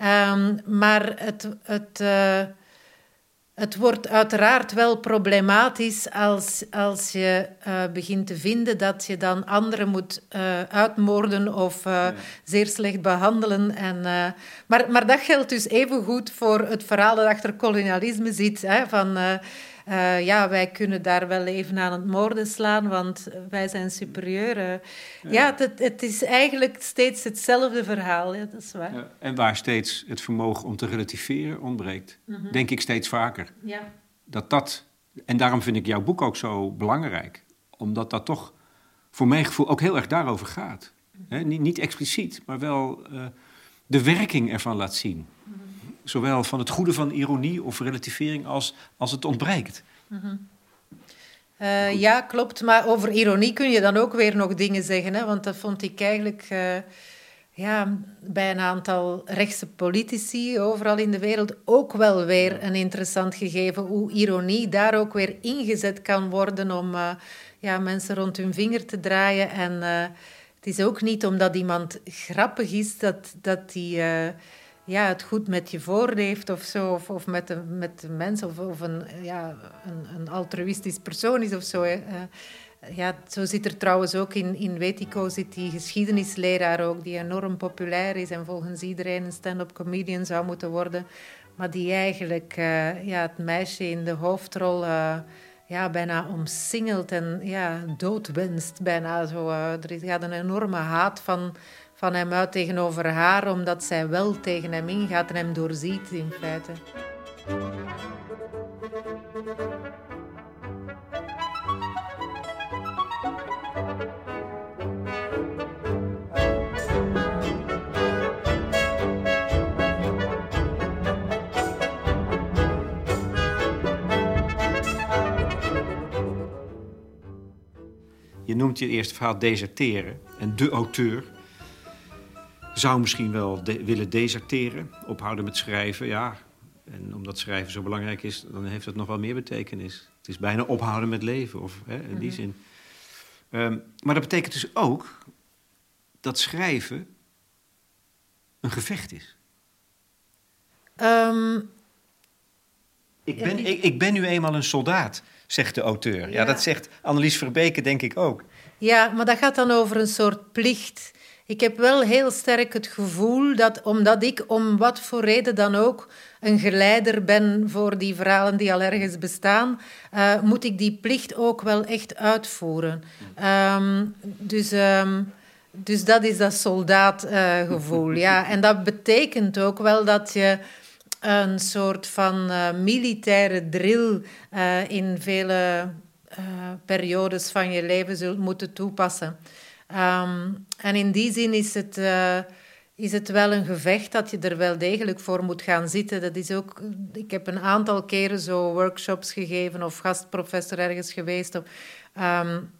Ehm, maar het, het, eh, het wordt uiteraard wel problematisch als, als je eh, begint te vinden dat je dan anderen moet eh, uitmoorden of zeer slecht behandelen. En, maar, maar dat geldt dus even goed voor het verhaal dat achter kolonialisme zit. Hè, van, eh, ja, wij kunnen daar wel even aan het moorden slaan, want wij zijn superieur. eh. ja, het, het is eigenlijk steeds hetzelfde verhaal. Ja, dat is waar. Ja, En waar steeds het vermogen om te relativeren ontbreekt, denk ik steeds vaker. Ja. Dat dat, en daarom vind ik jouw boek ook zo belangrijk, omdat dat toch voor mijn gevoel ook heel erg daarover gaat. Hè, niet, niet expliciet, maar wel eh, de werking ervan laat zien. Zowel van het goede van ironie of relativering als, als het ontbreekt. Eh, ja, klopt. Maar over ironie kun je dan ook weer nog dingen zeggen. Hè? Want dat vond ik eigenlijk eh, ja, bij een aantal rechtse politici overal in de wereld ook wel weer een interessant gegeven. Hoe ironie daar ook weer ingezet kan worden om eh, ja, mensen rond hun vinger te draaien. En het is ook niet omdat iemand grappig is dat, dat die... ja, het goed met je voor heeft of zo, of, of met, de, met de mens, of, of een, ja, een, een altruïstisch persoon is of zo. Eh, ja, zo zit er trouwens ook in, in Wetico zit die geschiedenisleraar ook, die enorm populair is en volgens iedereen een stand-up comedian zou moeten worden, maar die eigenlijk eh, ja, het meisje in de hoofdrol eh, ja, bijna omsingelt en ja, doodwenst bijna. Zo, er is- gaat een enorme haat van, van hem uit tegenover haar, omdat zij wel tegen hem ingaat en hem doorziet in feite. Je noemt je eerste verhaal deserteren. En de auteur zou misschien wel de- willen deserteren, ophouden met schrijven. Ja, en omdat schrijven zo belangrijk is, dan heeft het nog wel meer betekenis. Het is bijna ophouden met leven, of hè, in die zin. Ehm, maar dat betekent dus ook dat schrijven een gevecht is. Ehm, Ik Ja, ben, die- ik, ik ben nu eenmaal een soldaat, zegt de auteur. Ja, Ja. dat zegt Annelies Verbeke, denk ik ook. Ja, maar dat gaat dan over een soort plicht. Ik heb wel heel sterk het gevoel dat, omdat ik om wat voor reden dan ook een geleider ben voor die verhalen die al ergens bestaan, uh, moet ik die plicht ook wel echt uitvoeren. Um, dus. Um, dus dat is dat soldaatgevoel. Uh, ja. En dat betekent ook wel dat je een soort van uh, militaire drill uh, in vele periodes van je leven zult moeten toepassen. Um, en in die zin is het, uh, is het wel een gevecht dat je er wel degelijk voor moet gaan zitten. Dat is ook, ik heb een aantal keren zo workshops gegeven of gastprofessor ergens geweest um,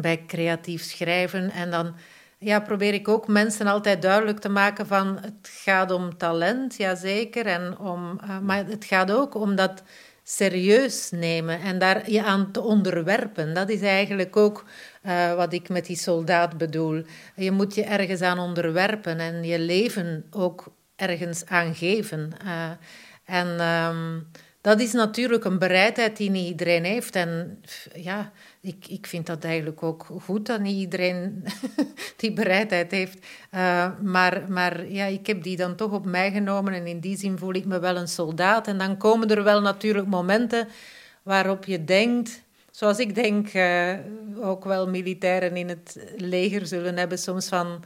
bij creatief schrijven. En dan ja, probeer ik ook mensen altijd duidelijk te maken van het gaat om talent, jazeker. En om, uh, maar het gaat ook om dat serieus nemen en daar je aan te onderwerpen. Dat is eigenlijk ook uh, wat ik met die soldaat bedoel. Je moet je ergens aan onderwerpen en je leven ook ergens aan geven. Uh, en um, dat is natuurlijk een bereidheid die niet iedereen heeft. En ja, ik, ik vind dat eigenlijk ook goed dat niet iedereen die bereidheid heeft. Uh, maar maar ja, ik heb die dan toch op mij genomen en in die zin voel ik me wel een soldaat. En dan komen er wel natuurlijk momenten waarop je denkt zoals ik denk, uh, ook wel militairen in het leger zullen hebben soms van...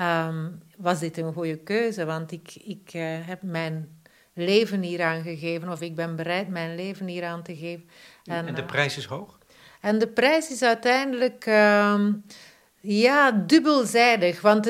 Um, was dit een goede keuze? Want ik, ik uh, heb mijn leven hieraan gegeven, of ik ben bereid mijn leven hieraan te geven. En, en de prijs is hoog? En de prijs is uiteindelijk... Uh, ja, dubbelzijdig. Want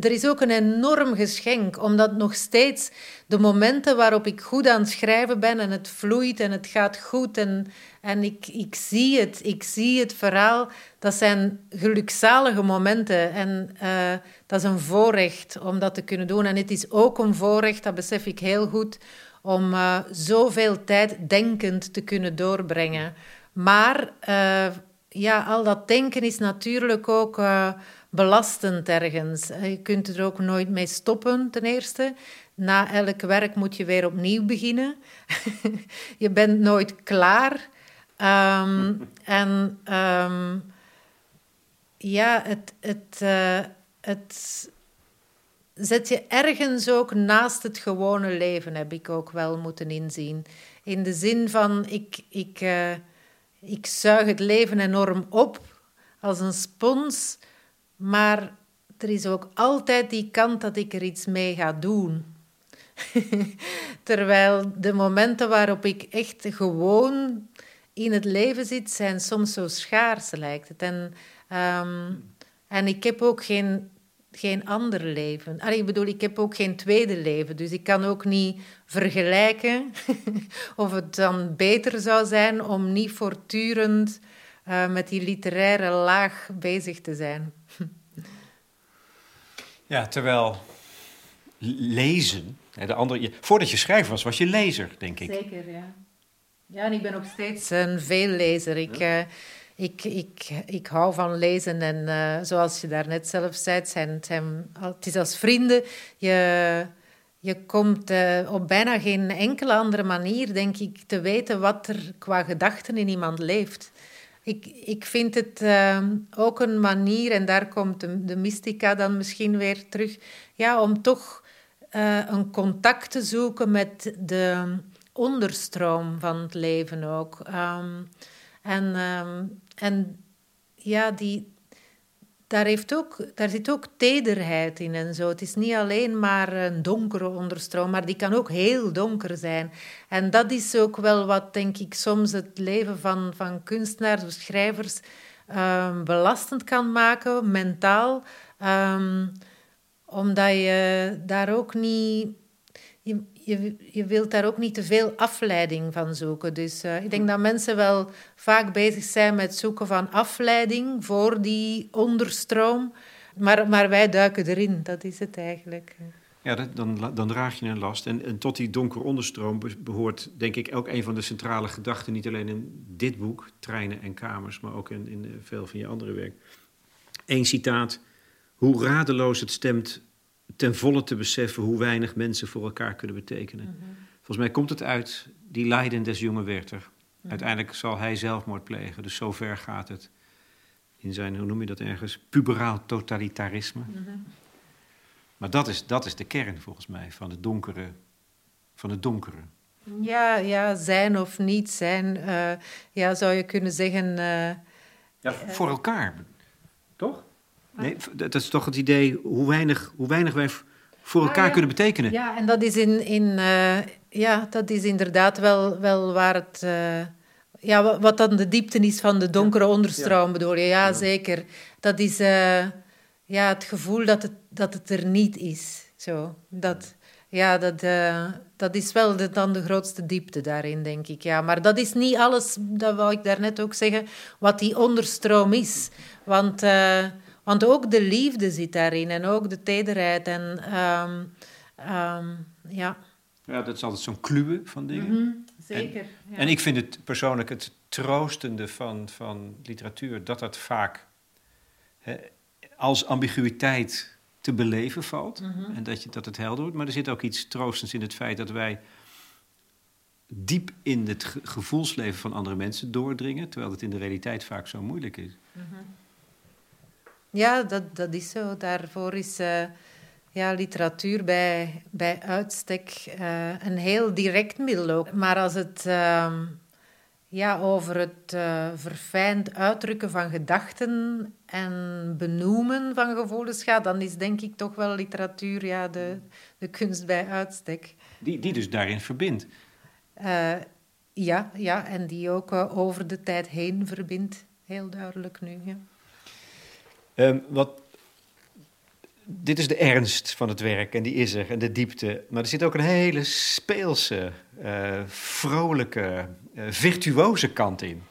er is ook een enorm geschenk, omdat nog steeds de momenten waarop ik goed aan het schrijven ben en het vloeit en het gaat goed en, en ik, ik zie het, ik zie het verhaal, dat zijn gelukzalige momenten. En uh, dat is een voorrecht om dat te kunnen doen. En het is ook een voorrecht, dat besef ik heel goed, om uh, zoveel tijd denkend te kunnen doorbrengen. Maar uh, ja, al dat denken is natuurlijk ook uh, belastend ergens. Eh, je kunt er ook nooit mee stoppen, ten eerste. Na elk werk moet je weer opnieuw beginnen. je bent nooit klaar. Um, en um, ja, het, het, uh, het zet je ergens ook naast het gewone leven, heb ik ook wel moeten inzien. In de zin van, ik, ik, uh, ik zuig het leven enorm op als een spons, maar er is ook altijd die kant dat ik er iets mee ga doen. Terwijl de momenten waarop ik echt gewoon in het leven zit, zijn soms zo schaars, lijkt het. En, um, en ik heb ook geen geen ander leven. Allee, ik bedoel, ik heb ook geen tweede leven, dus ik kan ook niet vergelijken of het dan beter zou zijn om niet voortdurend uh, met die literaire laag bezig te zijn. ja, terwijl lezen, de andere, voordat je schrijver was, was je lezer, denk ik. Zeker, ja. Ja, en ik ben nog steeds een veellezer. Ik, ja. uh, ik, ik, ik hou van lezen en uh, zoals je daarnet zelf zei, het, zijn, het, is als vrienden. Je, je komt uh, op bijna geen enkele andere manier, denk ik, te weten wat er qua gedachten in iemand leeft. Ik, ik vind het uh, ook een manier, en daar komt de, de mystica dan misschien weer terug, ja, om toch een contact te zoeken met de onderstroom van het leven ook. Um, en um, en ja, die, daar, heeft ook, daar zit ook tederheid in en zo. Het is niet alleen maar een donkere onderstroom, maar die kan ook heel donker zijn. En dat is ook wel wat, denk ik, soms het leven van, van kunstenaars of schrijvers um, belastend kan maken, mentaal. Um, omdat je daar ook niet je, je wilt daar ook niet te veel afleiding van zoeken. Dus uh, ik denk dat mensen wel vaak bezig zijn met zoeken van afleiding voor die onderstroom. Maar, maar wij duiken erin, dat is het eigenlijk. Ja, dan, dan draag je een last. En, tot die donkere onderstroom behoort, denk ik, ook een van de centrale gedachten. Niet alleen in dit boek, Treinen en Kamers, maar ook in, in veel van je andere werk. Eén citaat. Hoe radeloos het stemt ten volle te beseffen hoe weinig mensen voor elkaar kunnen betekenen. Mhm. Volgens mij komt het uit die lijden des jonge Werther. Mhm. Uiteindelijk zal hij zelfmoord plegen, dus zover gaat het in zijn, hoe noem je dat ergens, puberaal totalitarisme. Mhm. Maar dat is, dat is de kern volgens mij van het donkere. Van het donkere. Ja, ja, zijn of niet zijn. Uh, ja, zou je kunnen zeggen. Uh, ja, voor elkaar, toch? Nee, dat is toch het idee hoe weinig, hoe weinig wij voor elkaar ah, kunnen betekenen. Ja, en dat is, in, in, uh, ja, dat is inderdaad wel, wel waar het. ja, wat dan de diepte is van de donkere onderstroom, bedoel je? Ja, zeker. Dat is ja, het gevoel dat het, dat het er niet is. Zo, dat, ja, dat, dat is wel de, dan de grootste diepte daarin, denk ik. Ja. Maar dat is niet alles, dat wou ik daarnet ook zeggen, wat die onderstroom is. Want, want ook de liefde zit daarin en ook de tederheid. En, um, um, ja. ja, dat is altijd zo'n kluwe van dingen. Mm -hmm, zeker. En, ja. en ik vind het persoonlijk het troostende van, van literatuur dat dat vaak als ambiguïteit te beleven valt. Mhm. En dat, je, dat het helder wordt. Maar er zit ook iets troostends in het feit dat wij diep in het gevoelsleven van andere mensen doordringen, terwijl het in de realiteit vaak zo moeilijk is. Mhm. Ja, dat, dat is zo. Daarvoor is uh, ja, literatuur bij, bij uitstek uh, een heel direct middel ook. Maar als het uh, ja, over het uh, verfijnd uitdrukken van gedachten en benoemen van gevoelens gaat, dan is denk ik toch wel literatuur ja, de, de kunst bij uitstek. Die, die dus daarin verbindt. Ja, ja, en die ook over de tijd heen verbindt. Heel duidelijk nu. Ja. Um, wat, dit is de ernst van het werk en die is er en de diepte. Maar er zit ook een hele speelse, uh, vrolijke, virtuoze kant in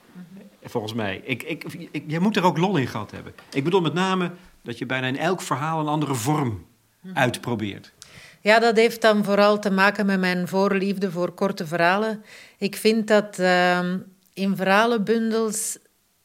volgens mij. Ik, ik, je moet er ook lol in gehad hebben. Ik bedoel met name dat je bijna in elk verhaal een andere vorm uitprobeert. Ja, dat heeft dan vooral te maken met mijn voorliefde voor korte verhalen. Ik vind dat uh, in verhalenbundels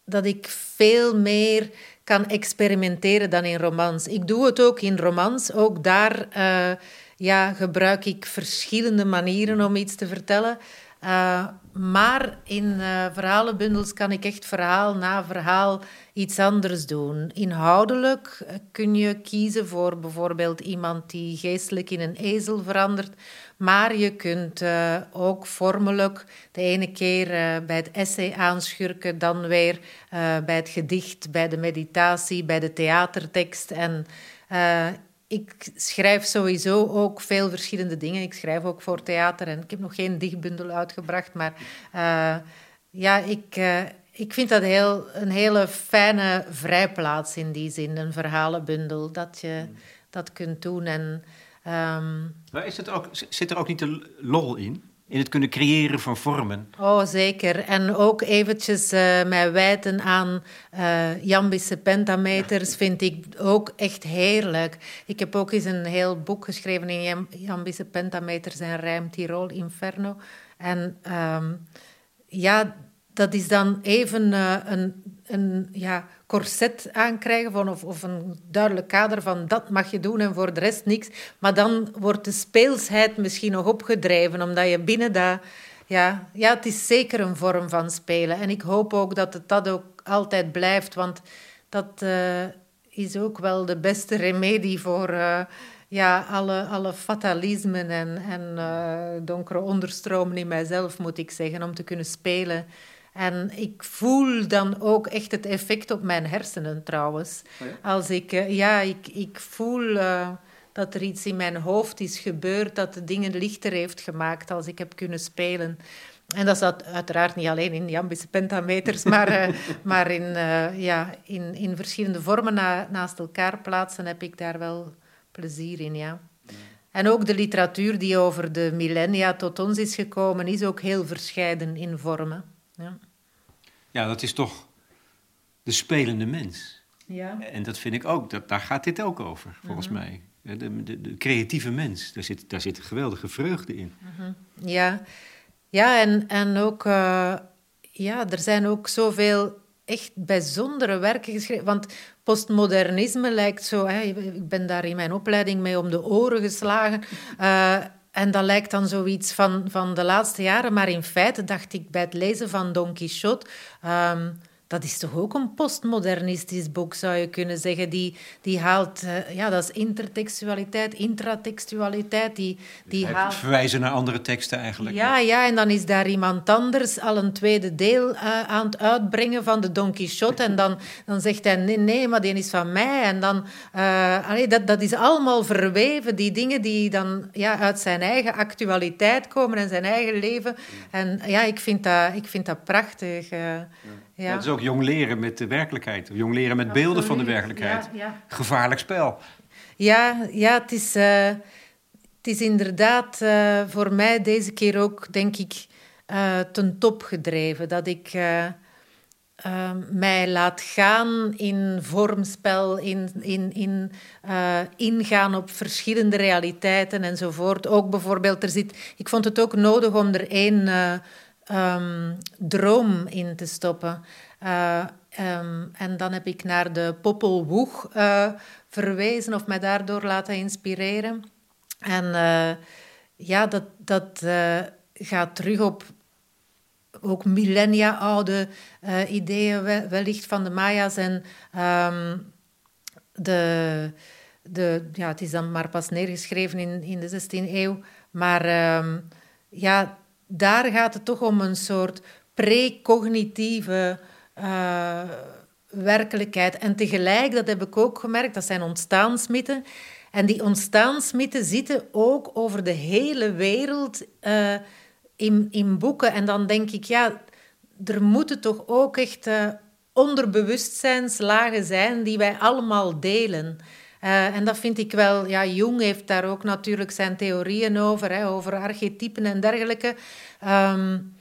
dat ik veel meer kan experimenteren dan in romans. Ik doe het ook in romans. Ook daar uh, ja, gebruik ik verschillende manieren om iets te vertellen. Uh, maar in uh, verhalenbundels kan ik echt verhaal na verhaal iets anders doen. Inhoudelijk eh, kun je kiezen voor bijvoorbeeld iemand die geestelijk in een ezel verandert. Maar je kunt ook vormelijk de ene keer bij het essay aanschurken, dan weer bij het gedicht, bij de meditatie, bij de theatertekst. En ik schrijf sowieso ook veel verschillende dingen. Ik schrijf ook voor theater en ik heb nog geen dichtbundel uitgebracht. Maar uh, ja, ik, uh, ik vind dat heel, een hele fijne vrijplaats in die zin, een verhalenbundel, dat je dat kunt doen. En, um... maar is het ook, zit er ook niet de lol in? In het kunnen creëren van vormen. Oh, zeker. En ook eventjes uh, mij wijten aan uh, Jambische pentameters vind ik ook echt heerlijk. Ik heb ook eens een heel boek geschreven in Jambische pentameters en Rijm Tirol Inferno. En um, ja, dat is dan even uh, een, een ja, corset aankrijgen van, of, een duidelijk kader van dat mag je doen en voor de rest niks. Maar dan wordt de speelsheid misschien nog opgedreven, omdat je binnen dat... Ja, ja, het is zeker een vorm van spelen. En ik hoop ook dat het dat ook altijd blijft, want dat uh, is ook wel de beste remedie voor... Uh, ja, alle, alle fatalismen en, en uh, donkere onderstromen in mijzelf, moet ik zeggen, om te kunnen spelen en ik voel dan ook echt het effect op mijn hersenen trouwens. Oh ja? Als ik, uh, ja, ik, ik voel uh, dat er iets in mijn hoofd is gebeurd dat de dingen lichter heeft gemaakt als ik heb kunnen spelen. En dat is uiteraard niet alleen in Jambische pentameters, maar, uh, maar in, ja, in, in verschillende vormen na, naast elkaar plaatsen heb ik daar wel plezier in, ja. En ook de literatuur die over de millennia tot ons is gekomen, is ook heel verscheiden in vormen. Ja. ja, dat is toch de spelende mens. Ja. En dat vind ik ook, dat, daar gaat dit ook over, volgens mm -hmm. mij. De, de, de, creatieve mens, daar zit, daar zit een geweldige vreugde in. Mm -hmm. Ja, ja en, en ook, uh, ja, er zijn ook zoveel echt bijzondere werken geschreven. Want postmodernisme lijkt zo, hè, ik ben daar in mijn opleiding mee om de oren geslagen. Uh, en dat lijkt dan zoiets van, van de laatste jaren. Maar in feite dacht ik bij het lezen van Don Quixote... Um, dat is toch ook een postmodernistisch boek, zou je kunnen zeggen. Die, die haalt, uh, ja, dat is intertextualiteit, intratextualiteit. Die, die haalt... Verwijzen naar andere teksten eigenlijk. Ja, ja, en dan is daar iemand anders al een tweede deel uh, aan het uitbrengen van de Don Quixote. En dan, dan zegt hij, nee, nee, maar die is van mij. En dan, uh, allee, dat, dat is allemaal verweven, die dingen die dan ja, uit zijn eigen actualiteit komen en zijn eigen leven. En ja, ik vind dat, ik vind dat prachtig. Ja. Ja. Dat is ook jong leren met de werkelijkheid. Jong leren met beelden van de werkelijkheid. Ja, Gevaarlijk spel. Ja, ja het, is, uh, het is inderdaad uh, voor mij deze keer ook, denk ik, uh, ten top gedreven. Dat ik mij laat gaan in vormspel, in, in, in ingaan op verschillende realiteiten enzovoort. Ook bijvoorbeeld, er zit, ik vond het ook nodig om er één um, droom in te stoppen. Uh, um, en dan heb ik naar de Vuh uh, verwezen of mij daardoor laten inspireren. En uh, ja, dat, dat gaat terug op ook millennia oude ideeën wellicht van de Maya's en um, de, de, ja, het is dan maar pas neergeschreven in, in de 16e eeuw, maar ja, daar gaat het toch om een soort precognitieve uh, werkelijkheid. En tegelijk, dat heb ik ook gemerkt, dat zijn ontstaansmythen. En die ontstaansmythen zitten ook over de hele wereld uh, in, in boeken. En dan denk ik, ja, er moeten toch ook echt uh, onderbewustzijnslagen zijn die wij allemaal delen. En dat vind ik wel, ja, Jung heeft daar ook natuurlijk zijn theorieën over, hè, over archetypen en dergelijke. Um,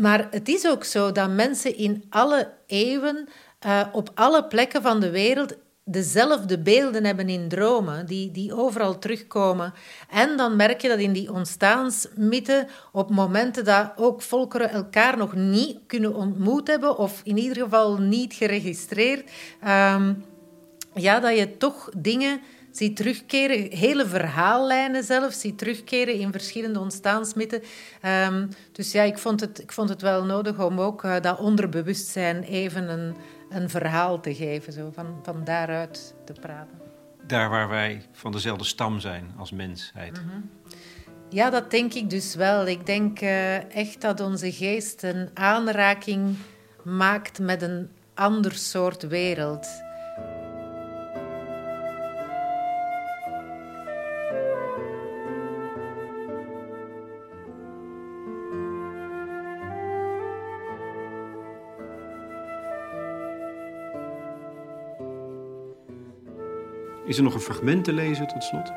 maar het is ook zo dat mensen in alle eeuwen, uh, op alle plekken van de wereld, dezelfde beelden hebben in dromen, die, die overal terugkomen. En dan merk je dat in die ontstaansmythen, op momenten dat ook volkeren elkaar nog niet kunnen ontmoet hebben, of in ieder geval niet geregistreerd, um, ja, dat je toch dingen ziet terugkeren, hele verhaallijnen zelfs, ziet terugkeren in verschillende ontstaansmythen. Um, dus ja, ik vond, het, ik vond het wel nodig om ook uh, dat onderbewustzijn even een, een verhaal te geven, zo, van, van daaruit te praten. Daar waar wij van dezelfde stam zijn als mensheid. Mm -hmm. Ja, dat denk ik dus wel. Ik denk uh, echt dat onze geest een aanraking maakt met een ander soort wereld. Is er nog een fragment te lezen tot slot?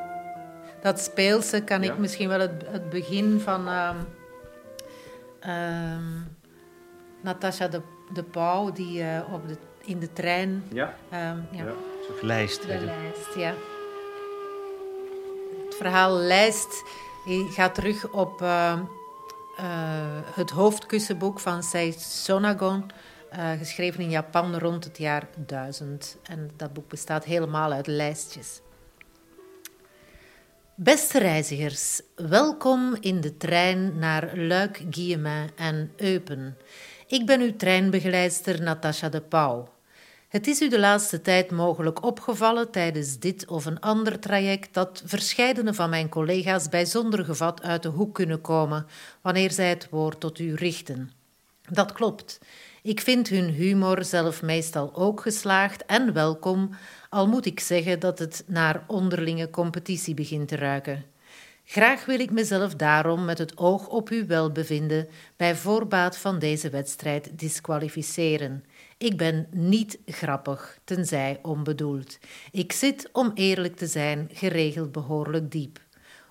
Dat speelse kan ik misschien wel het, het begin van uh, uh, Natasha de, de Pauw, die uh, op de, in de trein. Ja. Um, ja. ja. lijst. De lijst, ja. Het verhaal Lijst gaat terug op ehm, eh, het hoofdkussenboek van Sei Sonagon. Uh, geschreven in Japan rond het jaar 1000. En dat boek bestaat helemaal uit lijstjes. Beste reizigers, welkom in de trein naar Luik, Guillemin en Eupen. Ik ben uw treinbegeleidster Natasha de Pauw. Het is u de laatste tijd mogelijk opgevallen tijdens dit of een ander traject dat verscheidene van mijn collega's bijzonder gevat uit de hoek kunnen komen wanneer zij het woord tot u richten. Dat klopt. Ik vind hun humor zelf meestal ook geslaagd en welkom, al moet ik zeggen dat het naar onderlinge competitie begint te ruiken. Graag wil ik mezelf daarom met het oog op uw welbevinden bij voorbaat van deze wedstrijd disqualificeren. Ik ben niet grappig, tenzij onbedoeld. Ik zit, om eerlijk te zijn, geregeld behoorlijk diep.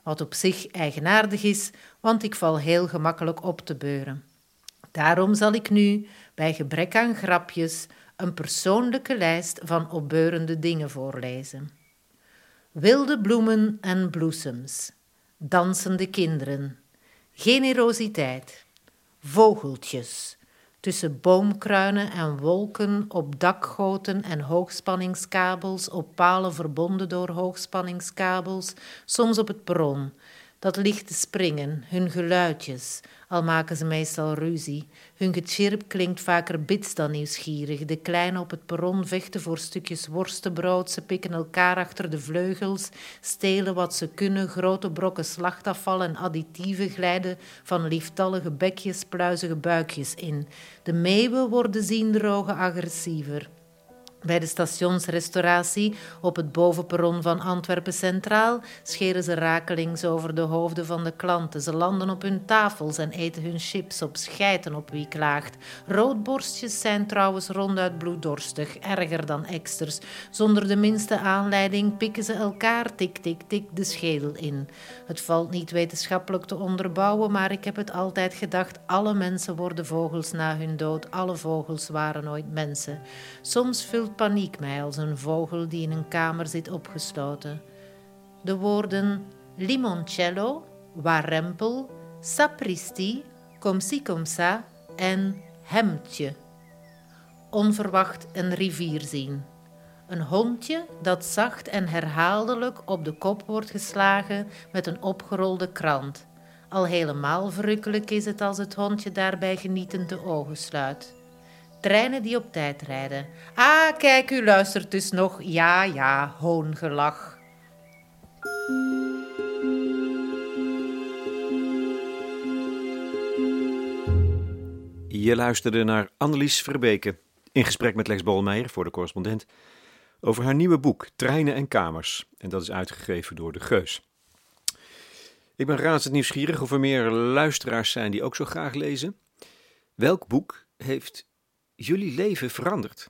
Wat op zich eigenaardig is, want ik val heel gemakkelijk op te beuren. Daarom zal ik nu, bij gebrek aan grapjes, een persoonlijke lijst van opbeurende dingen voorlezen. Wilde bloemen en bloesems, dansende kinderen, generositeit, vogeltjes, tussen boomkruinen en wolken, op dakgoten en hoogspanningskabels, op palen verbonden door hoogspanningskabels, soms op het perron, Dat lichte springen, hun geluidjes, al maken ze meestal ruzie. Hun getjirp klinkt vaker bits dan nieuwsgierig. De kleinen op het perron vechten voor stukjes worstenbrood. Ze pikken elkaar achter de vleugels, stelen wat ze kunnen. Grote brokken slachtafval en additieven glijden van lieftallige bekjes, pluizige buikjes in. De meeuwen worden ziendrogen agressiever. Bij de stationsrestauratie op het bovenperron van Antwerpen Centraal scheren ze rakelings over de hoofden van de klanten. Ze landen op hun tafels en eten hun chips op, schijten op wie klaagt. Roodborstjes zijn trouwens ronduit bloeddorstig, erger dan eksters. Zonder de minste aanleiding pikken ze elkaar tik tik tik de schedel in. Het valt niet wetenschappelijk te onderbouwen, maar ik heb het altijd gedacht: alle mensen worden vogels na hun dood. Alle vogels waren ooit mensen. Soms vult paniek mij als een vogel die in een kamer zit opgesloten. De woorden limoncello, warempel, sapristi, comsi comsa en hemdje. Onverwacht een rivier zien. Een hondje dat zacht en herhaaldelijk op de kop wordt geslagen met een opgerolde krant. Al helemaal verrukkelijk is het als het hondje daarbij genietend de ogen sluit. Treinen die op tijd rijden. Ah, kijk, u luistert dus nog. Ja, ja, hoongelach. Je luisterde naar Annelies Verbeke in gesprek met Lex Bolmeijer voor de correspondent over haar nieuwe boek Treinen en Kamers. En dat is uitgegeven door De Geus. Ik ben razend nieuwsgierig of er meer luisteraars zijn die ook zo graag lezen. Welk boek heeft jullie leven veranderd?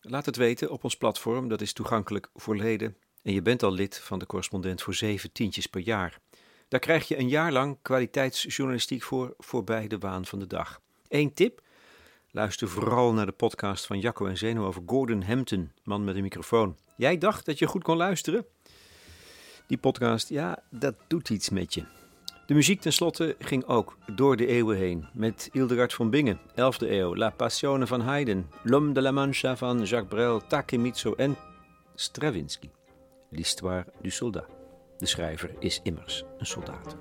Laat het weten op ons platform, dat is toegankelijk voor leden. En je bent al lid van de correspondent voor zeven tientjes per jaar. Daar krijg je een jaar lang kwaliteitsjournalistiek voor voorbij de waan van de dag. Eén tip: luister vooral naar de podcast van Jacco en Zeno over Gordon Hampton, man met een microfoon. Jij dacht dat je goed kon luisteren? Die podcast, ja, dat doet iets met je. De muziek tenslotte ging ook door de eeuwen heen met Hildegard von Bingen, 11e eeuw, La Passione van Haydn, L'Homme de la Mancha van Jacques Brel, Takemitsu en Stravinsky. L'Histoire du Soldat. De schrijver is immers een soldaat.